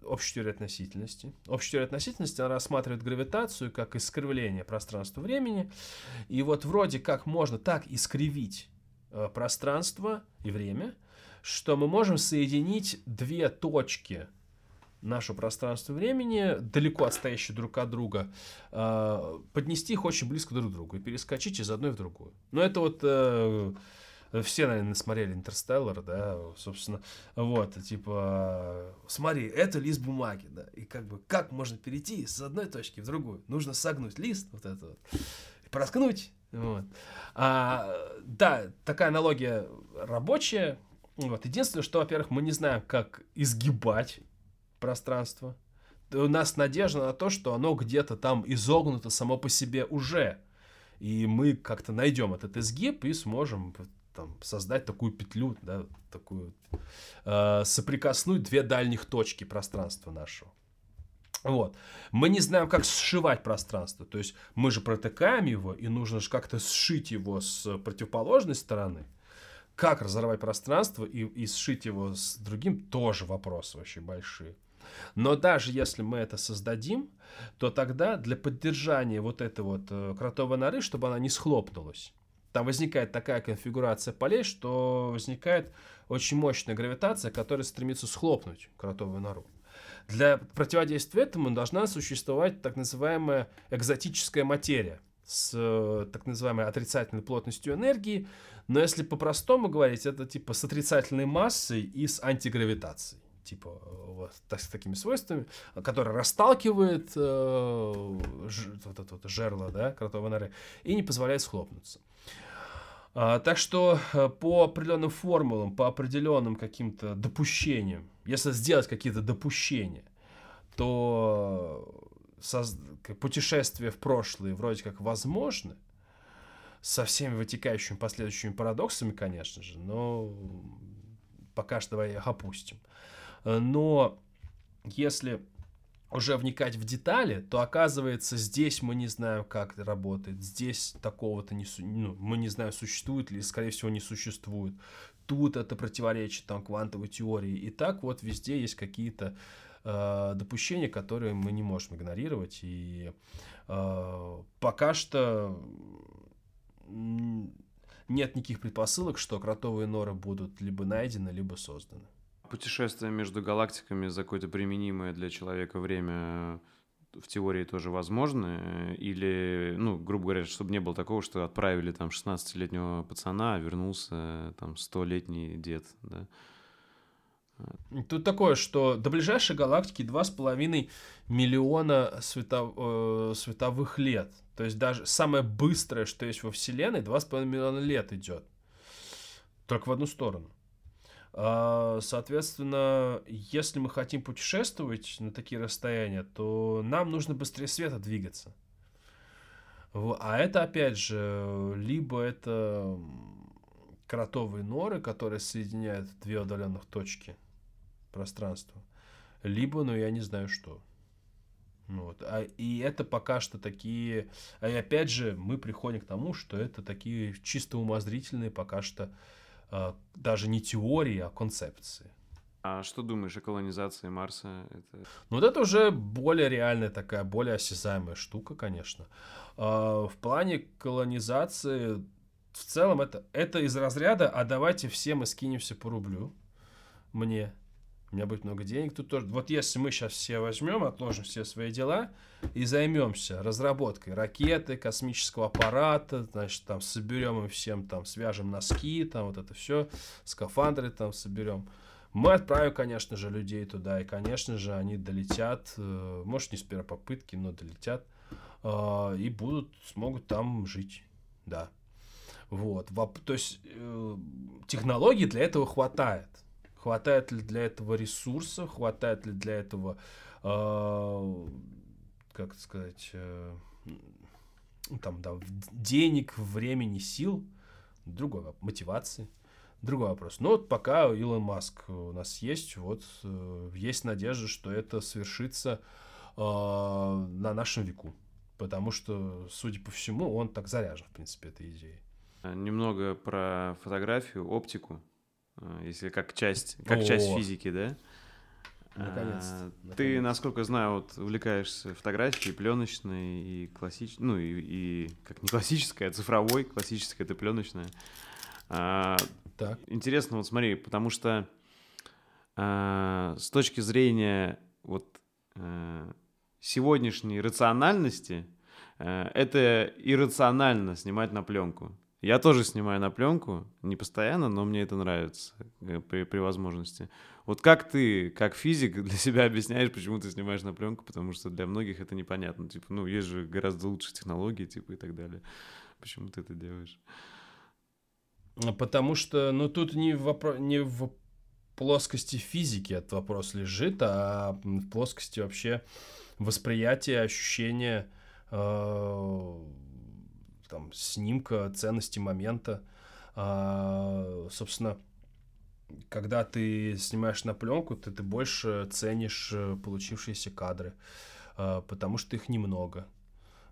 S2: общей теории относительности. Общая теория относительности она рассматривает гравитацию как искривление пространства-времени. И вот вроде как можно так искривить пространство и время, что мы можем соединить две точки нашего пространства времени, далеко отстоящие друг от друга, э, поднести их очень близко друг к другу и перескочить из одной в другую. Но это вот э, все, наверное, смотрели Интерстеллар, да, собственно, вот, типа, смотри, это лист бумаги, да, и как бы, как можно перейти с одной точки в другую? Нужно согнуть лист, вот это вот, и проткнуть, вот. А, да, такая аналогия рабочая, вот, единственное, что, во-первых, мы не знаем, как изгибать пространство, у нас надежда на то, что оно где-то там изогнуто само по себе уже, и мы как-то найдем этот изгиб и сможем там, создать такую петлю, да, такую, э, соприкоснуть две дальних точки пространства нашего. Вот. Мы не знаем, как сшивать пространство. То есть мы же протыкаем его, и нужно же как-то сшить его с противоположной стороны. Как разорвать пространство и, и сшить его с другим, тоже вопрос вообще большие. Но даже если мы это создадим, то тогда для поддержания вот этой вот э, кротовой норы, чтобы она не схлопнулась, там возникает такая конфигурация полей, что возникает очень мощная гравитация, которая стремится схлопнуть кротовую нору. Для противодействия этому должна существовать так называемая экзотическая материя с э, так называемой отрицательной плотностью энергии, но если по-простому говорить, это типа с отрицательной массой и с антигравитацией типа вот, так, с такими свойствами, которая расталкивает э, ж, вот это вот жерло, да, кротовой норы, и не позволяет схлопнуться. А, так что э, по определенным формулам, по определенным каким-то допущениям, если сделать какие-то допущения, то соз... путешествие в прошлое вроде как возможно, со всеми вытекающими последующими парадоксами, конечно же, но пока что давай их опустим. Но если уже вникать в детали, то оказывается здесь мы не знаем, как это работает, здесь такого-то не, ну, мы не знаем, существует ли, скорее всего, не существует. Тут это противоречит там квантовой теории. И так вот везде есть какие-то э, допущения, которые мы не можем игнорировать. И э, пока что нет никаких предпосылок, что кротовые норы будут либо найдены, либо созданы
S1: путешествие между галактиками за какое-то применимое для человека время в теории тоже возможно? Или, ну, грубо говоря, чтобы не было такого, что отправили там 16-летнего пацана, а вернулся там 100-летний дед, да?
S2: Тут такое, что до ближайшей галактики 2,5 миллиона светов, э, световых лет. То есть даже самое быстрое, что есть во Вселенной, 2,5 миллиона лет идет. Только в одну сторону. А, соответственно, если мы хотим путешествовать на такие расстояния, то нам нужно быстрее света двигаться. А это, опять же, либо это кротовые норы, которые соединяют две удаленных точки пространства, либо, ну, я не знаю что. Вот. А, и это пока что такие... А и опять же, мы приходим к тому, что это такие чисто умозрительные пока что даже не теории, а концепции.
S1: А что думаешь о колонизации Марса? Это...
S2: Ну, вот это уже более реальная такая, более осязаемая штука, конечно. А, в плане колонизации в целом это, это из разряда, а давайте все мы скинемся по рублю мне у меня будет много денег, тут тоже. Вот если мы сейчас все возьмем, отложим все свои дела и займемся разработкой ракеты, космического аппарата, значит, там соберем им всем, там, свяжем носки, там, вот это все, скафандры там соберем. Мы отправим, конечно же, людей туда, и, конечно же, они долетят, э, может, не с первой попытки, но долетят, э, и будут, смогут там жить, да. Вот, то есть э, технологий для этого хватает. Хватает ли для этого ресурсов, хватает ли для этого, э, как сказать, э, там, да, денег, времени, сил, другой мотивации. Другой вопрос. Но вот пока Илон Маск у нас есть, вот э, есть надежда, что это свершится э, на нашем веку. Потому что, судя по всему, он так заряжен, в принципе, этой идеей.
S1: Немного про фотографию, оптику. Э, если как часть, как О, часть физики, да?
S2: Наконец-то.
S1: А, ты, насколько знаю, вот увлекаешься фотографией, пленочной и классической, ну и, и как не классическая, а цифровой, классическая это пленочная. А,
S2: так.
S1: Интересно, вот смотри, потому что а, с точки зрения вот а, сегодняшней рациональности, а, это иррационально снимать на пленку. Я тоже снимаю на пленку, не постоянно, но мне это нравится э, при, при возможности. Вот как ты, как физик, для себя объясняешь, почему ты снимаешь на пленку, потому что для многих это непонятно. Типа, ну, есть же гораздо лучше технологии, типа, и так далее. Почему ты это делаешь?
S2: А потому что, ну, тут не вопро... не в плоскости физики этот вопрос лежит, а в плоскости вообще восприятия, ощущения э, там, снимка, ценности момента. А, собственно, когда ты снимаешь на пленку, ты, ты больше ценишь э, получившиеся кадры, а, потому что их немного.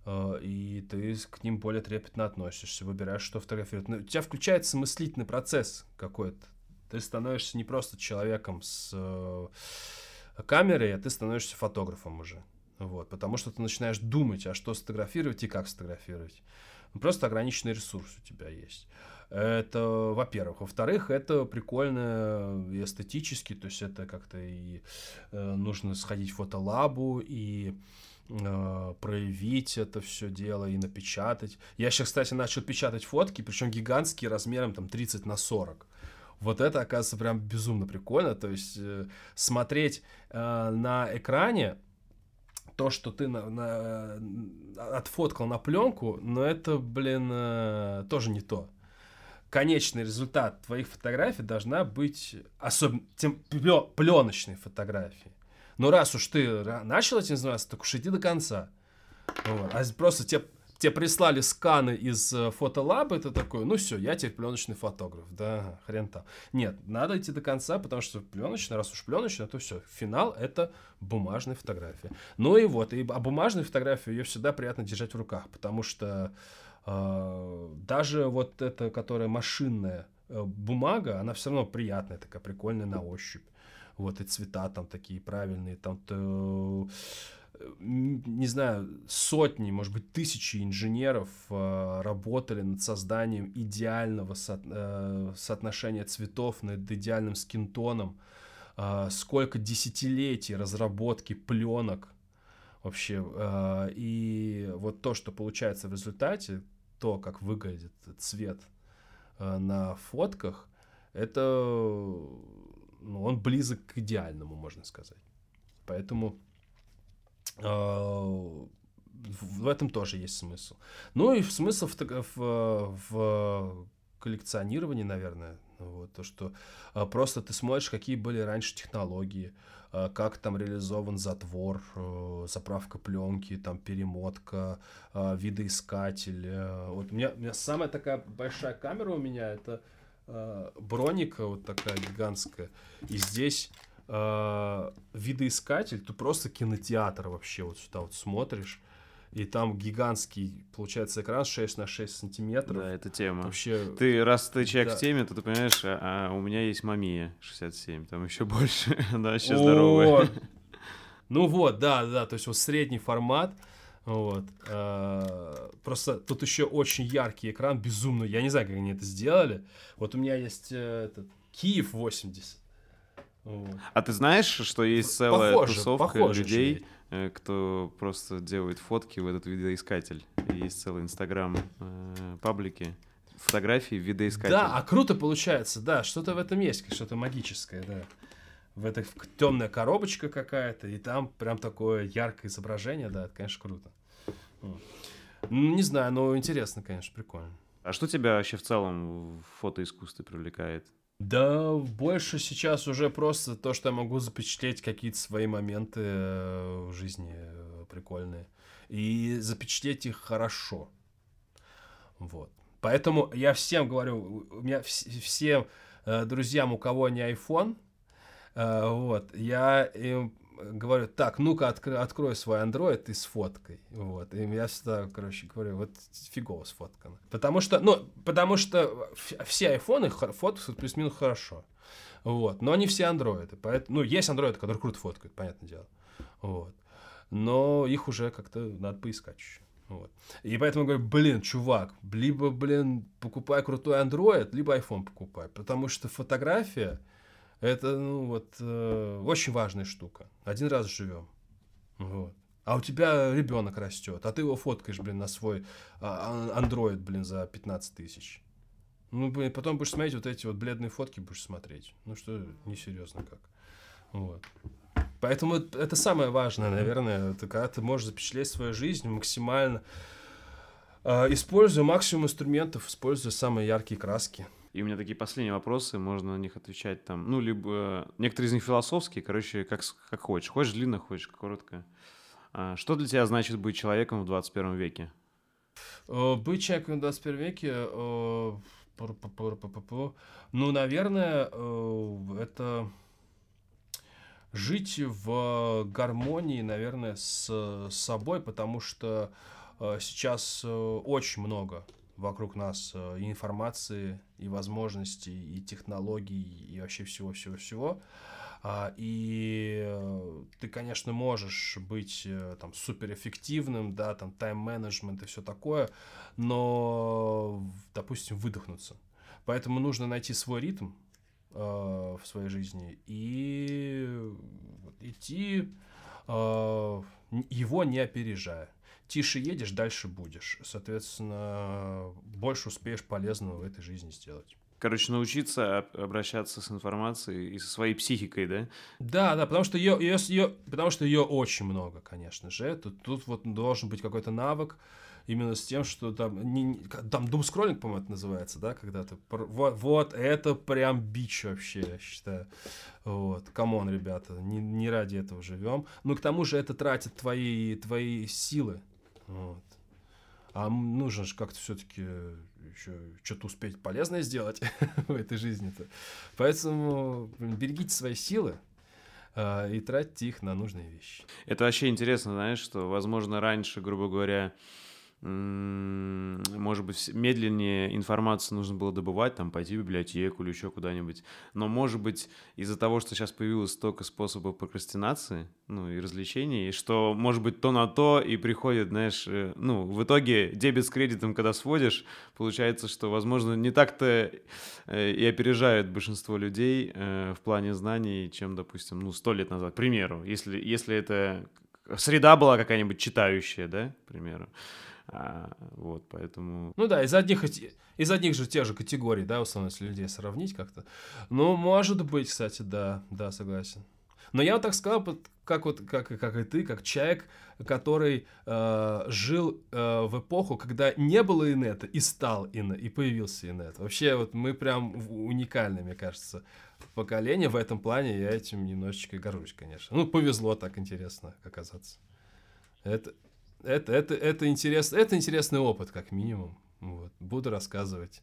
S2: А, и ты к ним более трепетно относишься, выбираешь, что фотографировать. Но у тебя включается мыслительный процесс какой-то. Ты становишься не просто человеком с э, камерой, а ты становишься фотографом уже. Вот, потому что ты начинаешь думать, а что сфотографировать и как сфотографировать. Просто ограниченный ресурс у тебя есть. Это, во-первых. Во-вторых, это прикольно и эстетически, то есть это как-то и э, нужно сходить в фотолабу и э, проявить это все дело и напечатать. Я сейчас, кстати, начал печатать фотки, причем гигантские размером там 30 на 40. Вот это, оказывается, прям безумно прикольно. То есть э, смотреть на экране то, что ты на, на, отфоткал на пленку, но это, блин, э, тоже не то конечный результат твоих фотографий должна быть особенно тем пленочной фотографией. Но раз уж ты начал этим заниматься, так уж иди до конца. Вот. А просто тебе, тебе прислали сканы из э, фотолаба, это такое, ну все, я теперь пленочный фотограф, да, хрен там. Нет, надо идти до конца, потому что пленочная, раз уж пленочная, то все, финал это бумажная фотография. Ну и вот, и, а бумажную фотографию ее всегда приятно держать в руках, потому что а, даже вот эта, которая машинная э, бумага, она все равно приятная, такая прикольная на ощупь. Вот и цвета там такие правильные, там то, не знаю, сотни, может быть, тысячи инженеров э, работали над созданием идеального со, э, соотношения цветов над идеальным скинтоном. Э, сколько десятилетий разработки пленок вообще. И вот то, что получается в результате, то, как выглядит цвет на фотках, это ну, он близок к идеальному, можно сказать. Поэтому в этом тоже есть смысл. Ну и смысл в, в, в коллекционировании, наверное, вот, то, что э, просто ты смотришь, какие были раньше технологии, Э, как там реализован затвор, э, заправка пленки, там перемотка, э, видоискатель. Вот у меня, у меня самая такая большая камера у меня это броника вот такая гигантская. И здесь видоискатель, ты просто кинотеатр вообще вот сюда вот смотришь и там гигантский, получается, экран 6 на 6 сантиметров.
S1: Да, это тема.
S2: Вообще...
S1: Ты, раз ты человек да. в теме, то ты понимаешь, а, а у меня есть мамия 67, там еще больше, она вообще здоровая.
S2: Ну вот, да, да, то есть вот средний формат, вот. А, просто тут еще очень яркий экран, безумно. Я не знаю, как они это сделали. Вот у меня есть э, этот Киев 80.
S1: А ты знаешь, что есть целая похоже, тусовка похоже людей, чуть Э, кто просто делает фотки в этот видоискатель. Есть целый инстаграм э, паблики фотографии в видоискатель.
S2: Да, а круто получается, да, что-то в этом есть, что-то магическое, да. В этой темная коробочка какая-то, и там прям такое яркое изображение, да, это, конечно, круто. Ну, не знаю, но интересно, конечно, прикольно.
S1: А что тебя вообще в целом в фотоискусстве привлекает?
S2: Да, больше сейчас уже просто то, что я могу запечатлеть какие-то свои моменты э, в жизни э, прикольные. И запечатлеть их хорошо. Вот. Поэтому я всем говорю, у меня всем э, друзьям, у кого не iPhone, вот, я им говорю, так, ну-ка, открой, открой свой Android и сфоткай. Вот. И я всегда, короче, говорю, вот фигово сфоткано. Потому что, ну, потому что все айфоны фоткают плюс-минус хорошо. Вот. Но не все андроиды. Поэтому, ну, есть андроиды, которые круто фоткают, понятное дело. Вот. Но их уже как-то надо поискать еще. Вот. И поэтому говорю, блин, чувак, либо, блин, покупай крутой Android, либо iPhone покупай. Потому что фотография это, ну, вот, э, очень важная штука. Один раз живем. Вот. А у тебя ребенок растет, а ты его фоткаешь, блин, на свой а, Android, блин, за 15 тысяч. Ну, блин, потом будешь смотреть вот эти вот бледные фотки, будешь смотреть. Ну, что, несерьезно как. Вот. Поэтому это самое важное, наверное, это когда ты можешь запечатлеть свою жизнь максимально, э, используя максимум инструментов, используя самые яркие краски.
S1: И у меня такие последние вопросы, можно на них отвечать там, ну, либо некоторые из них философские, короче, как, как хочешь. Хочешь длинно, хочешь коротко. А, что для тебя значит быть человеком в 21 веке?
S2: Э, быть человеком в 21 веке, э, ну, наверное, э, это жить в гармонии, наверное, с собой, потому что сейчас очень много вокруг нас э, и информации, и возможностей, и технологий, и вообще всего-всего-всего. А, и э, ты, конечно, можешь быть э, там суперэффективным, да, там тайм-менеджмент и все такое, но, допустим, выдохнуться. Поэтому нужно найти свой ритм в своей жизни и идти его не опережая тише едешь, дальше будешь. Соответственно, больше успеешь полезного в этой жизни сделать.
S1: Короче, научиться обращаться с информацией и со своей психикой, да?
S2: Да, да, потому что ее, ее, ее, потому что ее очень много, конечно же. Тут, тут вот должен быть какой-то навык именно с тем, что там, не, там думскроллинг, по-моему, это называется, да, когда ты, вот, вот это прям бич вообще, я считаю. Вот, come on, ребята, не, не ради этого живем. Но к тому же это тратит твои, твои силы, вот. А нужно же как-то все-таки еще что-то успеть полезное сделать в этой жизни-то. Поэтому берегите свои силы э, и тратьте их на нужные вещи.
S1: Это вообще интересно, знаешь, что, возможно, раньше, грубо говоря, может быть, медленнее информацию нужно было добывать, там, пойти в библиотеку или еще куда-нибудь. Но, может быть, из-за того, что сейчас появилось столько способов прокрастинации, ну, и развлечений, что, может быть, то на то и приходит, знаешь, э, ну, в итоге дебет с кредитом, когда сводишь, получается, что, возможно, не так-то э, и опережают большинство людей э, в плане знаний, чем, допустим, ну, сто лет назад, к примеру, если, если это среда была какая-нибудь читающая, да, к примеру. А, вот, поэтому...
S2: Ну да, из одних, из одних же тех же категорий, да, условно, если людей сравнить как-то. Ну, может быть, кстати, да, да, согласен. Но я вот так сказал, как вот, как, как и ты, как человек, который э, жил э, в эпоху, когда не было инета и стал инет, и появился инет. Вообще, вот мы прям уникальны, мне кажется, поколение в этом плане, я этим немножечко горжусь, конечно. Ну, повезло так интересно оказаться. Это, это, это, это, интерес, это интересный опыт, как минимум. Вот. Буду рассказывать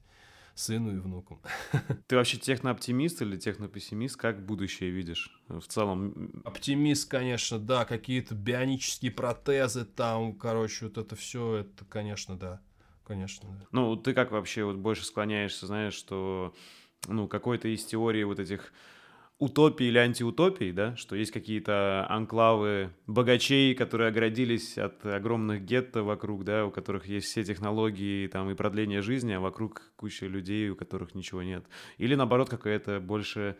S2: сыну и внуку.
S1: Ты вообще технооптимист или технопессимист? Как будущее видишь в целом?
S2: Оптимист, конечно, да. Какие-то бионические протезы там, короче, вот это все, это, конечно, да. Конечно, да.
S1: Ну, ты как вообще вот больше склоняешься, знаешь, что ну, какой-то из теории вот этих утопии или антиутопии, да, что есть какие-то анклавы богачей, которые оградились от огромных гетто вокруг, да, у которых есть все технологии там и продление жизни, а вокруг куча людей, у которых ничего нет. Или наоборот какая-то больше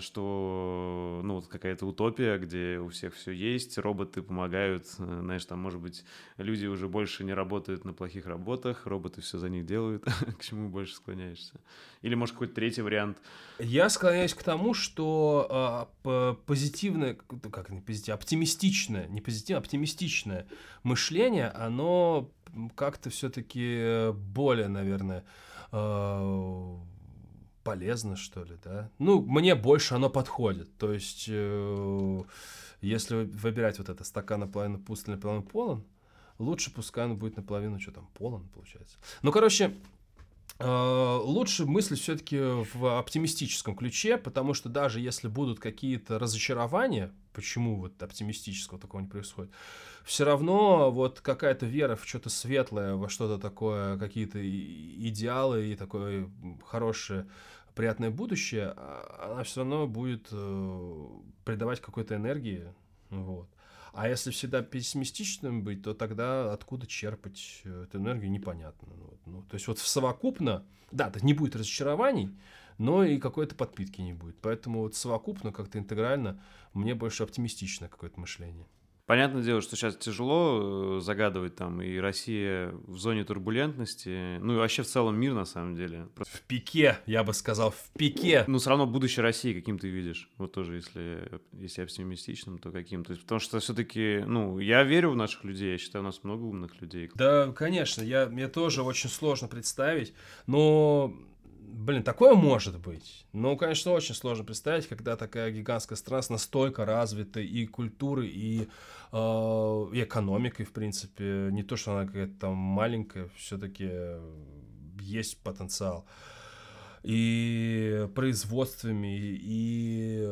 S1: что, ну, вот какая-то утопия, где у всех все есть, роботы помогают, э, знаешь, там, может быть, люди уже больше не работают на плохих работах, роботы все за них делают, к чему больше склоняешься? Или, может, какой-то третий вариант?
S2: Я склоняюсь к тому, что э, позитивное, как не позитивное, оптимистичное, не позитивное, оптимистичное мышление, оно как-то все-таки более, наверное, э, полезно, что ли, да? Ну, мне больше оно подходит. То есть, э, если выбирать вот это стакан наполовину пуст или наполовину полон, лучше пускай он будет наполовину, что там, полон, получается. Ну, короче, э, лучше мыслить все-таки в оптимистическом ключе, потому что даже если будут какие-то разочарования, почему вот оптимистического такого не происходит, все равно вот какая-то вера в что-то светлое, во что-то такое, какие-то идеалы и такое хорошее, приятное будущее, а, она все равно будет э, придавать какой-то энергии, вот. А если всегда пессимистичным быть, то тогда откуда черпать эту энергию, непонятно. Ну, ну, то есть вот совокупно, да, не будет разочарований, но и какой-то подпитки не будет. Поэтому вот совокупно, как-то интегрально, мне больше оптимистичное какое-то мышление.
S1: Понятное дело, что сейчас тяжело э, загадывать там и Россия в зоне турбулентности, ну и вообще в целом мир на самом деле.
S2: В пике, я бы сказал, в пике.
S1: Ну все равно будущее России каким ты видишь, вот тоже если, если оптимистичным, то каким. То есть, потому что все-таки, ну, я верю в наших людей, я считаю, у нас много умных людей.
S2: Да, конечно, я, мне тоже очень сложно представить, но Блин, такое может быть. Но, конечно, очень сложно представить, когда такая гигантская страна настолько развита и культурой, и, э, и экономикой, в принципе. Не то, что она какая-то там маленькая, все-таки есть потенциал. И производствами, и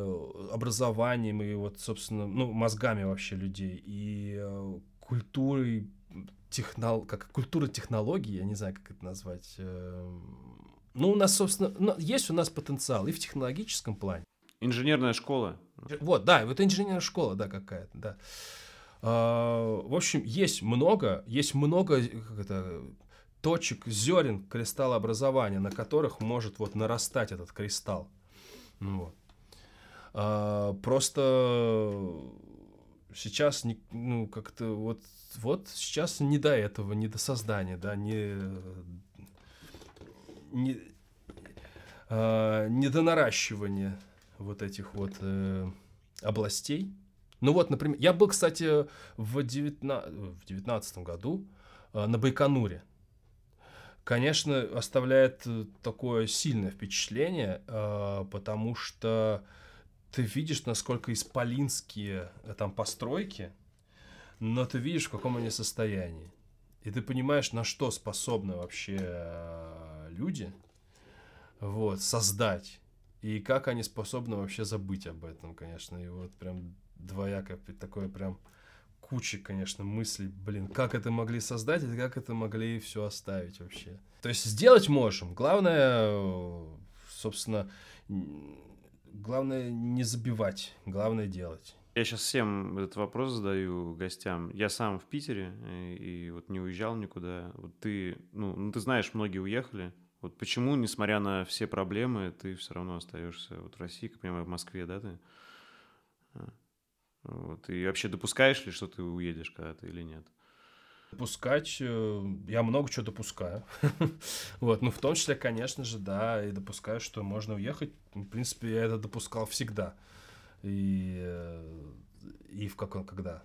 S2: образованием, и вот, собственно, ну, мозгами вообще людей, и э, культурой, технол... как культура технологий, я не знаю, как это назвать, э, ну, у нас, собственно, ну, есть у нас потенциал и в технологическом плане.
S1: Инженерная школа.
S2: Вот, да, вот инженерная школа, да, какая-то, да. А, в общем, есть много, есть много как это, точек, зерен кристаллообразования, на которых может вот нарастать этот кристалл. Ну, вот. А, просто сейчас не, ну как-то вот вот сейчас не до этого, не до создания, да, не не, э, недонаращивание вот этих вот э, областей. Ну вот, например, я был, кстати, в, 19, в 19 году э, на Байконуре. Конечно, оставляет э, такое сильное впечатление, э, потому что ты видишь, насколько исполинские э, там постройки, но ты видишь, в каком они состоянии. И ты понимаешь, на что способны вообще э, люди, вот, создать. И как они способны вообще забыть об этом, конечно. И вот прям двояко такое прям куча, конечно, мыслей, блин, как это могли создать и как это могли все оставить вообще. То есть сделать можем. Главное, собственно, главное не забивать, главное делать.
S1: Я сейчас всем этот вопрос задаю гостям. Я сам в Питере и, и вот не уезжал никуда. Вот ты, ну, ну, ты знаешь, многие уехали. Вот почему, несмотря на все проблемы, ты все равно остаешься вот в России, как понимаю, в Москве, да, ты? А. Вот. И вообще допускаешь ли, что ты уедешь когда-то или нет?
S2: Допускать, э, я много чего допускаю. вот, ну, в том числе, конечно же, да, и допускаю, что можно уехать. В принципе, я это допускал всегда и, э, и в каком, когда,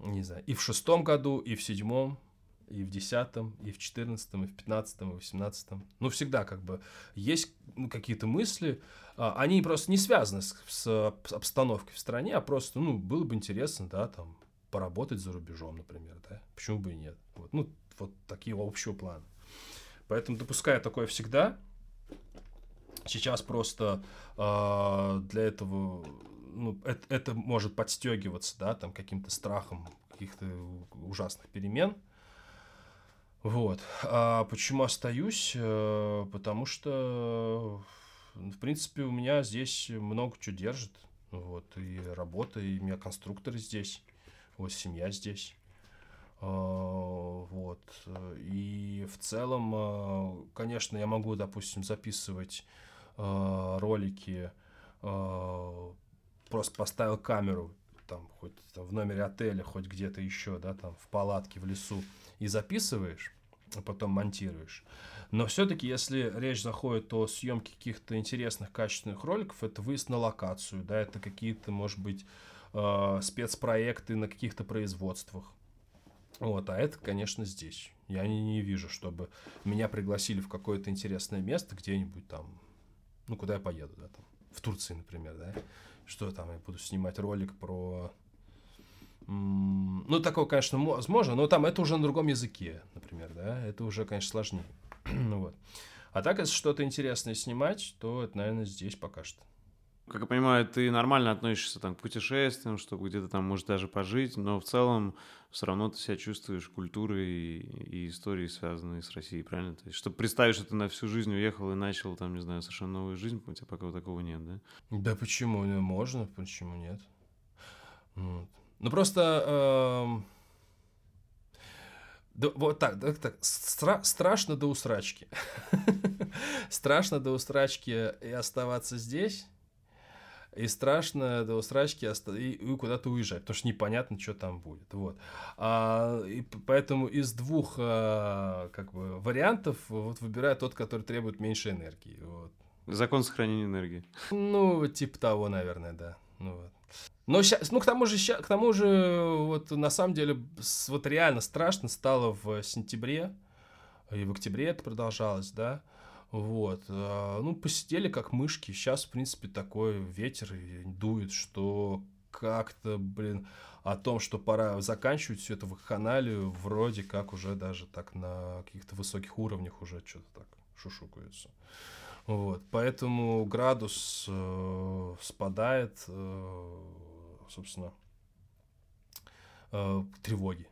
S2: не знаю, и в шестом году, и в седьмом, и в десятом, и в четырнадцатом, и в пятнадцатом, и в восемнадцатом. Ну, всегда как бы есть ну, какие-то мысли, а, они просто не связаны с, с обстановкой в стране, а просто, ну, было бы интересно, да, там, поработать за рубежом, например, да, почему бы и нет. Вот, ну, вот такие общего плана. Поэтому допускаю такое всегда, Сейчас просто э, для этого ну, это, это может подстегиваться, да, там каким-то страхом каких-то ужасных перемен. Вот. А почему остаюсь? Э, потому что, в принципе, у меня здесь много чего держит. Вот. И работа, и у меня конструкторы здесь. Вот семья здесь. А, вот. И в целом, а, конечно, я могу, допустим, записывать э, ролики, просто поставил камеру там хоть там, в номере отеля, хоть где-то еще, да, там в палатке, в лесу, и записываешь, а потом монтируешь. Но все-таки, если речь заходит о съемке каких-то интересных, качественных роликов, это выезд на локацию, да, это какие-то, может быть, э, спецпроекты на каких-то производствах. Вот, а это, конечно, здесь. Я не, не вижу, чтобы меня пригласили в какое-то интересное место где-нибудь там ну, куда я поеду, да, там, в Турции, например, да, что там, я буду снимать ролик про... Ну, такого, конечно, возможно, но там это уже на другом языке, например, да, это уже, конечно, сложнее. ну вот. А так, если что-то интересное снимать, то это, наверное, здесь пока что.
S1: Как я понимаю, ты нормально относишься там, к путешествиям, чтобы где-то там, может, даже пожить, но в целом все равно ты себя чувствуешь культурой и, и историей, связанной с Россией, правильно? То есть, чтобы представить, что ты на всю жизнь уехал и начал там, не знаю, совершенно новую жизнь, у тебя пока вот такого нет, да?
S2: Да почему? Ну, можно, почему нет? Вот. Ну, просто... Эм... Да, вот так, так, так. Стра- страшно до усрачки. страшно до усрачки и оставаться здесь, и страшно до усрачки оста- и, и куда-то уезжать, потому что непонятно, что там будет. Вот. А, и поэтому из двух а, как бы, вариантов вот, выбираю тот, который требует меньше энергии. Вот.
S1: Закон сохранения энергии.
S2: Ну, типа того, наверное, да. Ну, вот. Но сейчас, ну, к тому же, к тому же, вот на самом деле, вот реально страшно стало в сентябре, и в октябре это продолжалось, да. Вот. А, ну, посидели как мышки. Сейчас, в принципе, такой ветер дует, что как-то, блин, о том, что пора заканчивать всю эту вакханалию, вроде как уже даже так на каких-то высоких уровнях уже что-то так шушукаются. Вот, поэтому градус э, спадает, э, собственно, э, тревоги.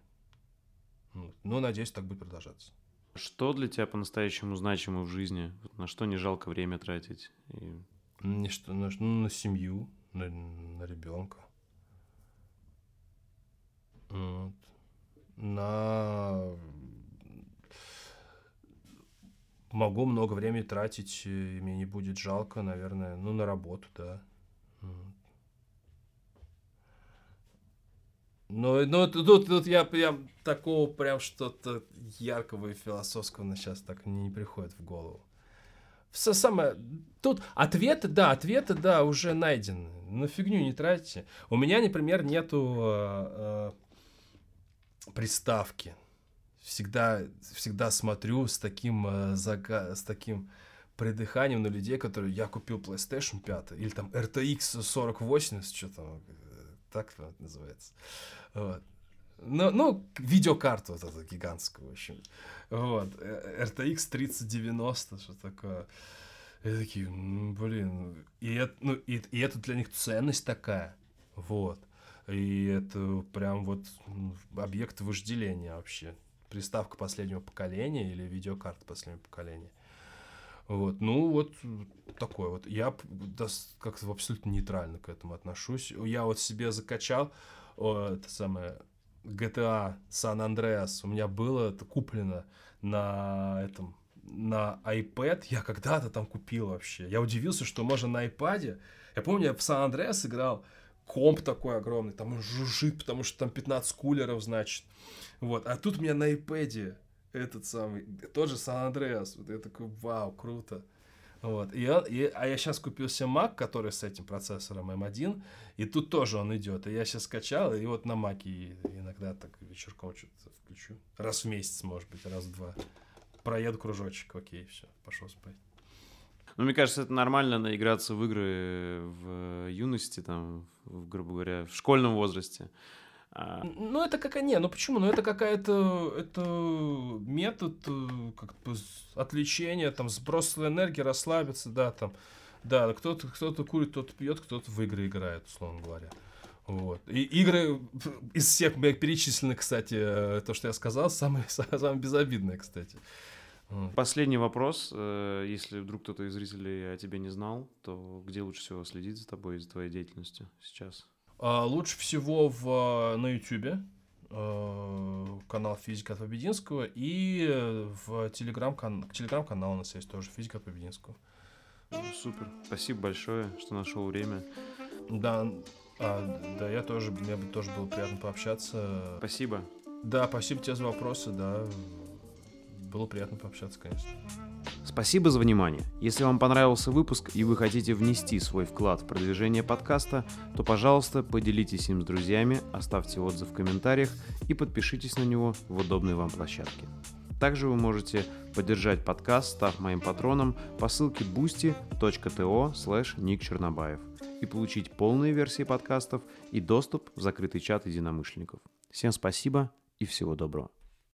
S2: Вот. Но надеюсь, так будет продолжаться.
S1: Что для тебя по-настоящему значимо в жизни? На что не жалко время тратить? И...
S2: Не что, на, ну, на семью, на, на ребенка. Вот. На могу много времени тратить, и мне не будет жалко, наверное, ну, на работу, да. Но, но тут, тут я прям такого прям что-то яркого и философского сейчас так не, приходит в голову. Все самое... Тут ответы, да, ответы, да, уже найдены. На фигню не тратите. У меня, например, нету э, э, приставки всегда, всегда смотрю с таким, э, с таким придыханием на людей, которые я купил PlayStation 5 или там RTX 4080, что там, э, так называется. Вот. Ну, ну, видеокарту вот эту гигантскую, в общем. Вот. Э, RTX 3090, что такое. И такие, ну, блин, и это, ну, и, и это для них ценность такая. Вот. И это прям вот объект вожделения вообще приставка последнего поколения или видеокарта последнего поколения. Вот, ну вот такой вот. Я как-то абсолютно нейтрально к этому отношусь. Я вот себе закачал о, это самое GTA San Andreas. У меня было это куплено на этом на iPad. Я когда-то там купил вообще. Я удивился, что можно на iPad. Я помню, я в San Andreas играл комп такой огромный, там он жужжит, потому что там 15 кулеров, значит. Вот, а тут у меня на iPad этот самый, тот же Сан Андреас. Вот я такой, вау, круто. Вот. И я, и, а я сейчас купил себе Mac, который с этим процессором M1, и тут тоже он идет. И я сейчас скачал, и вот на Mac иногда так вечерком что-то включу. Раз в месяц, может быть, раз в два. Проеду кружочек, окей, все, пошел спать.
S1: Ну, мне кажется, это нормально наиграться в игры в юности, там, в, грубо говоря, в школьном возрасте.
S2: А... Ну, это как... Не, ну почему? Ну, это какая-то... Это метод э, как бы отвлечения, там, сброса энергии, расслабиться, да, там. Да, кто-то кто курит, кто-то пьет, кто-то в игры играет, условно говоря. Вот. И игры из всех моих перечисленных, кстати, э, то, что я сказал, самые, самые безобидные, кстати.
S1: Последний вопрос. Э, если вдруг кто-то из зрителей о тебе не знал, то где лучше всего следить за тобой и за твоей деятельностью сейчас?
S2: А, лучше всего в, на YouTube э, канал Физика от Побединского и в телеграм-канал, телеграм-канал у нас есть тоже Физика от Побединского.
S1: Супер. Спасибо большое, что нашел время.
S2: Да, а, да, я тоже, мне бы тоже было приятно пообщаться.
S1: Спасибо.
S2: Да, спасибо тебе за вопросы, да. Было приятно пообщаться, конечно.
S1: Спасибо за внимание. Если вам понравился выпуск и вы хотите внести свой вклад в продвижение подкаста, то, пожалуйста, поделитесь им с друзьями, оставьте отзыв в комментариях и подпишитесь на него в удобной вам площадке. Также вы можете поддержать подкаст, став моим патроном по ссылке boosty.to slash Чернобаев и получить полные версии подкастов и доступ в закрытый чат единомышленников. Всем спасибо и всего доброго.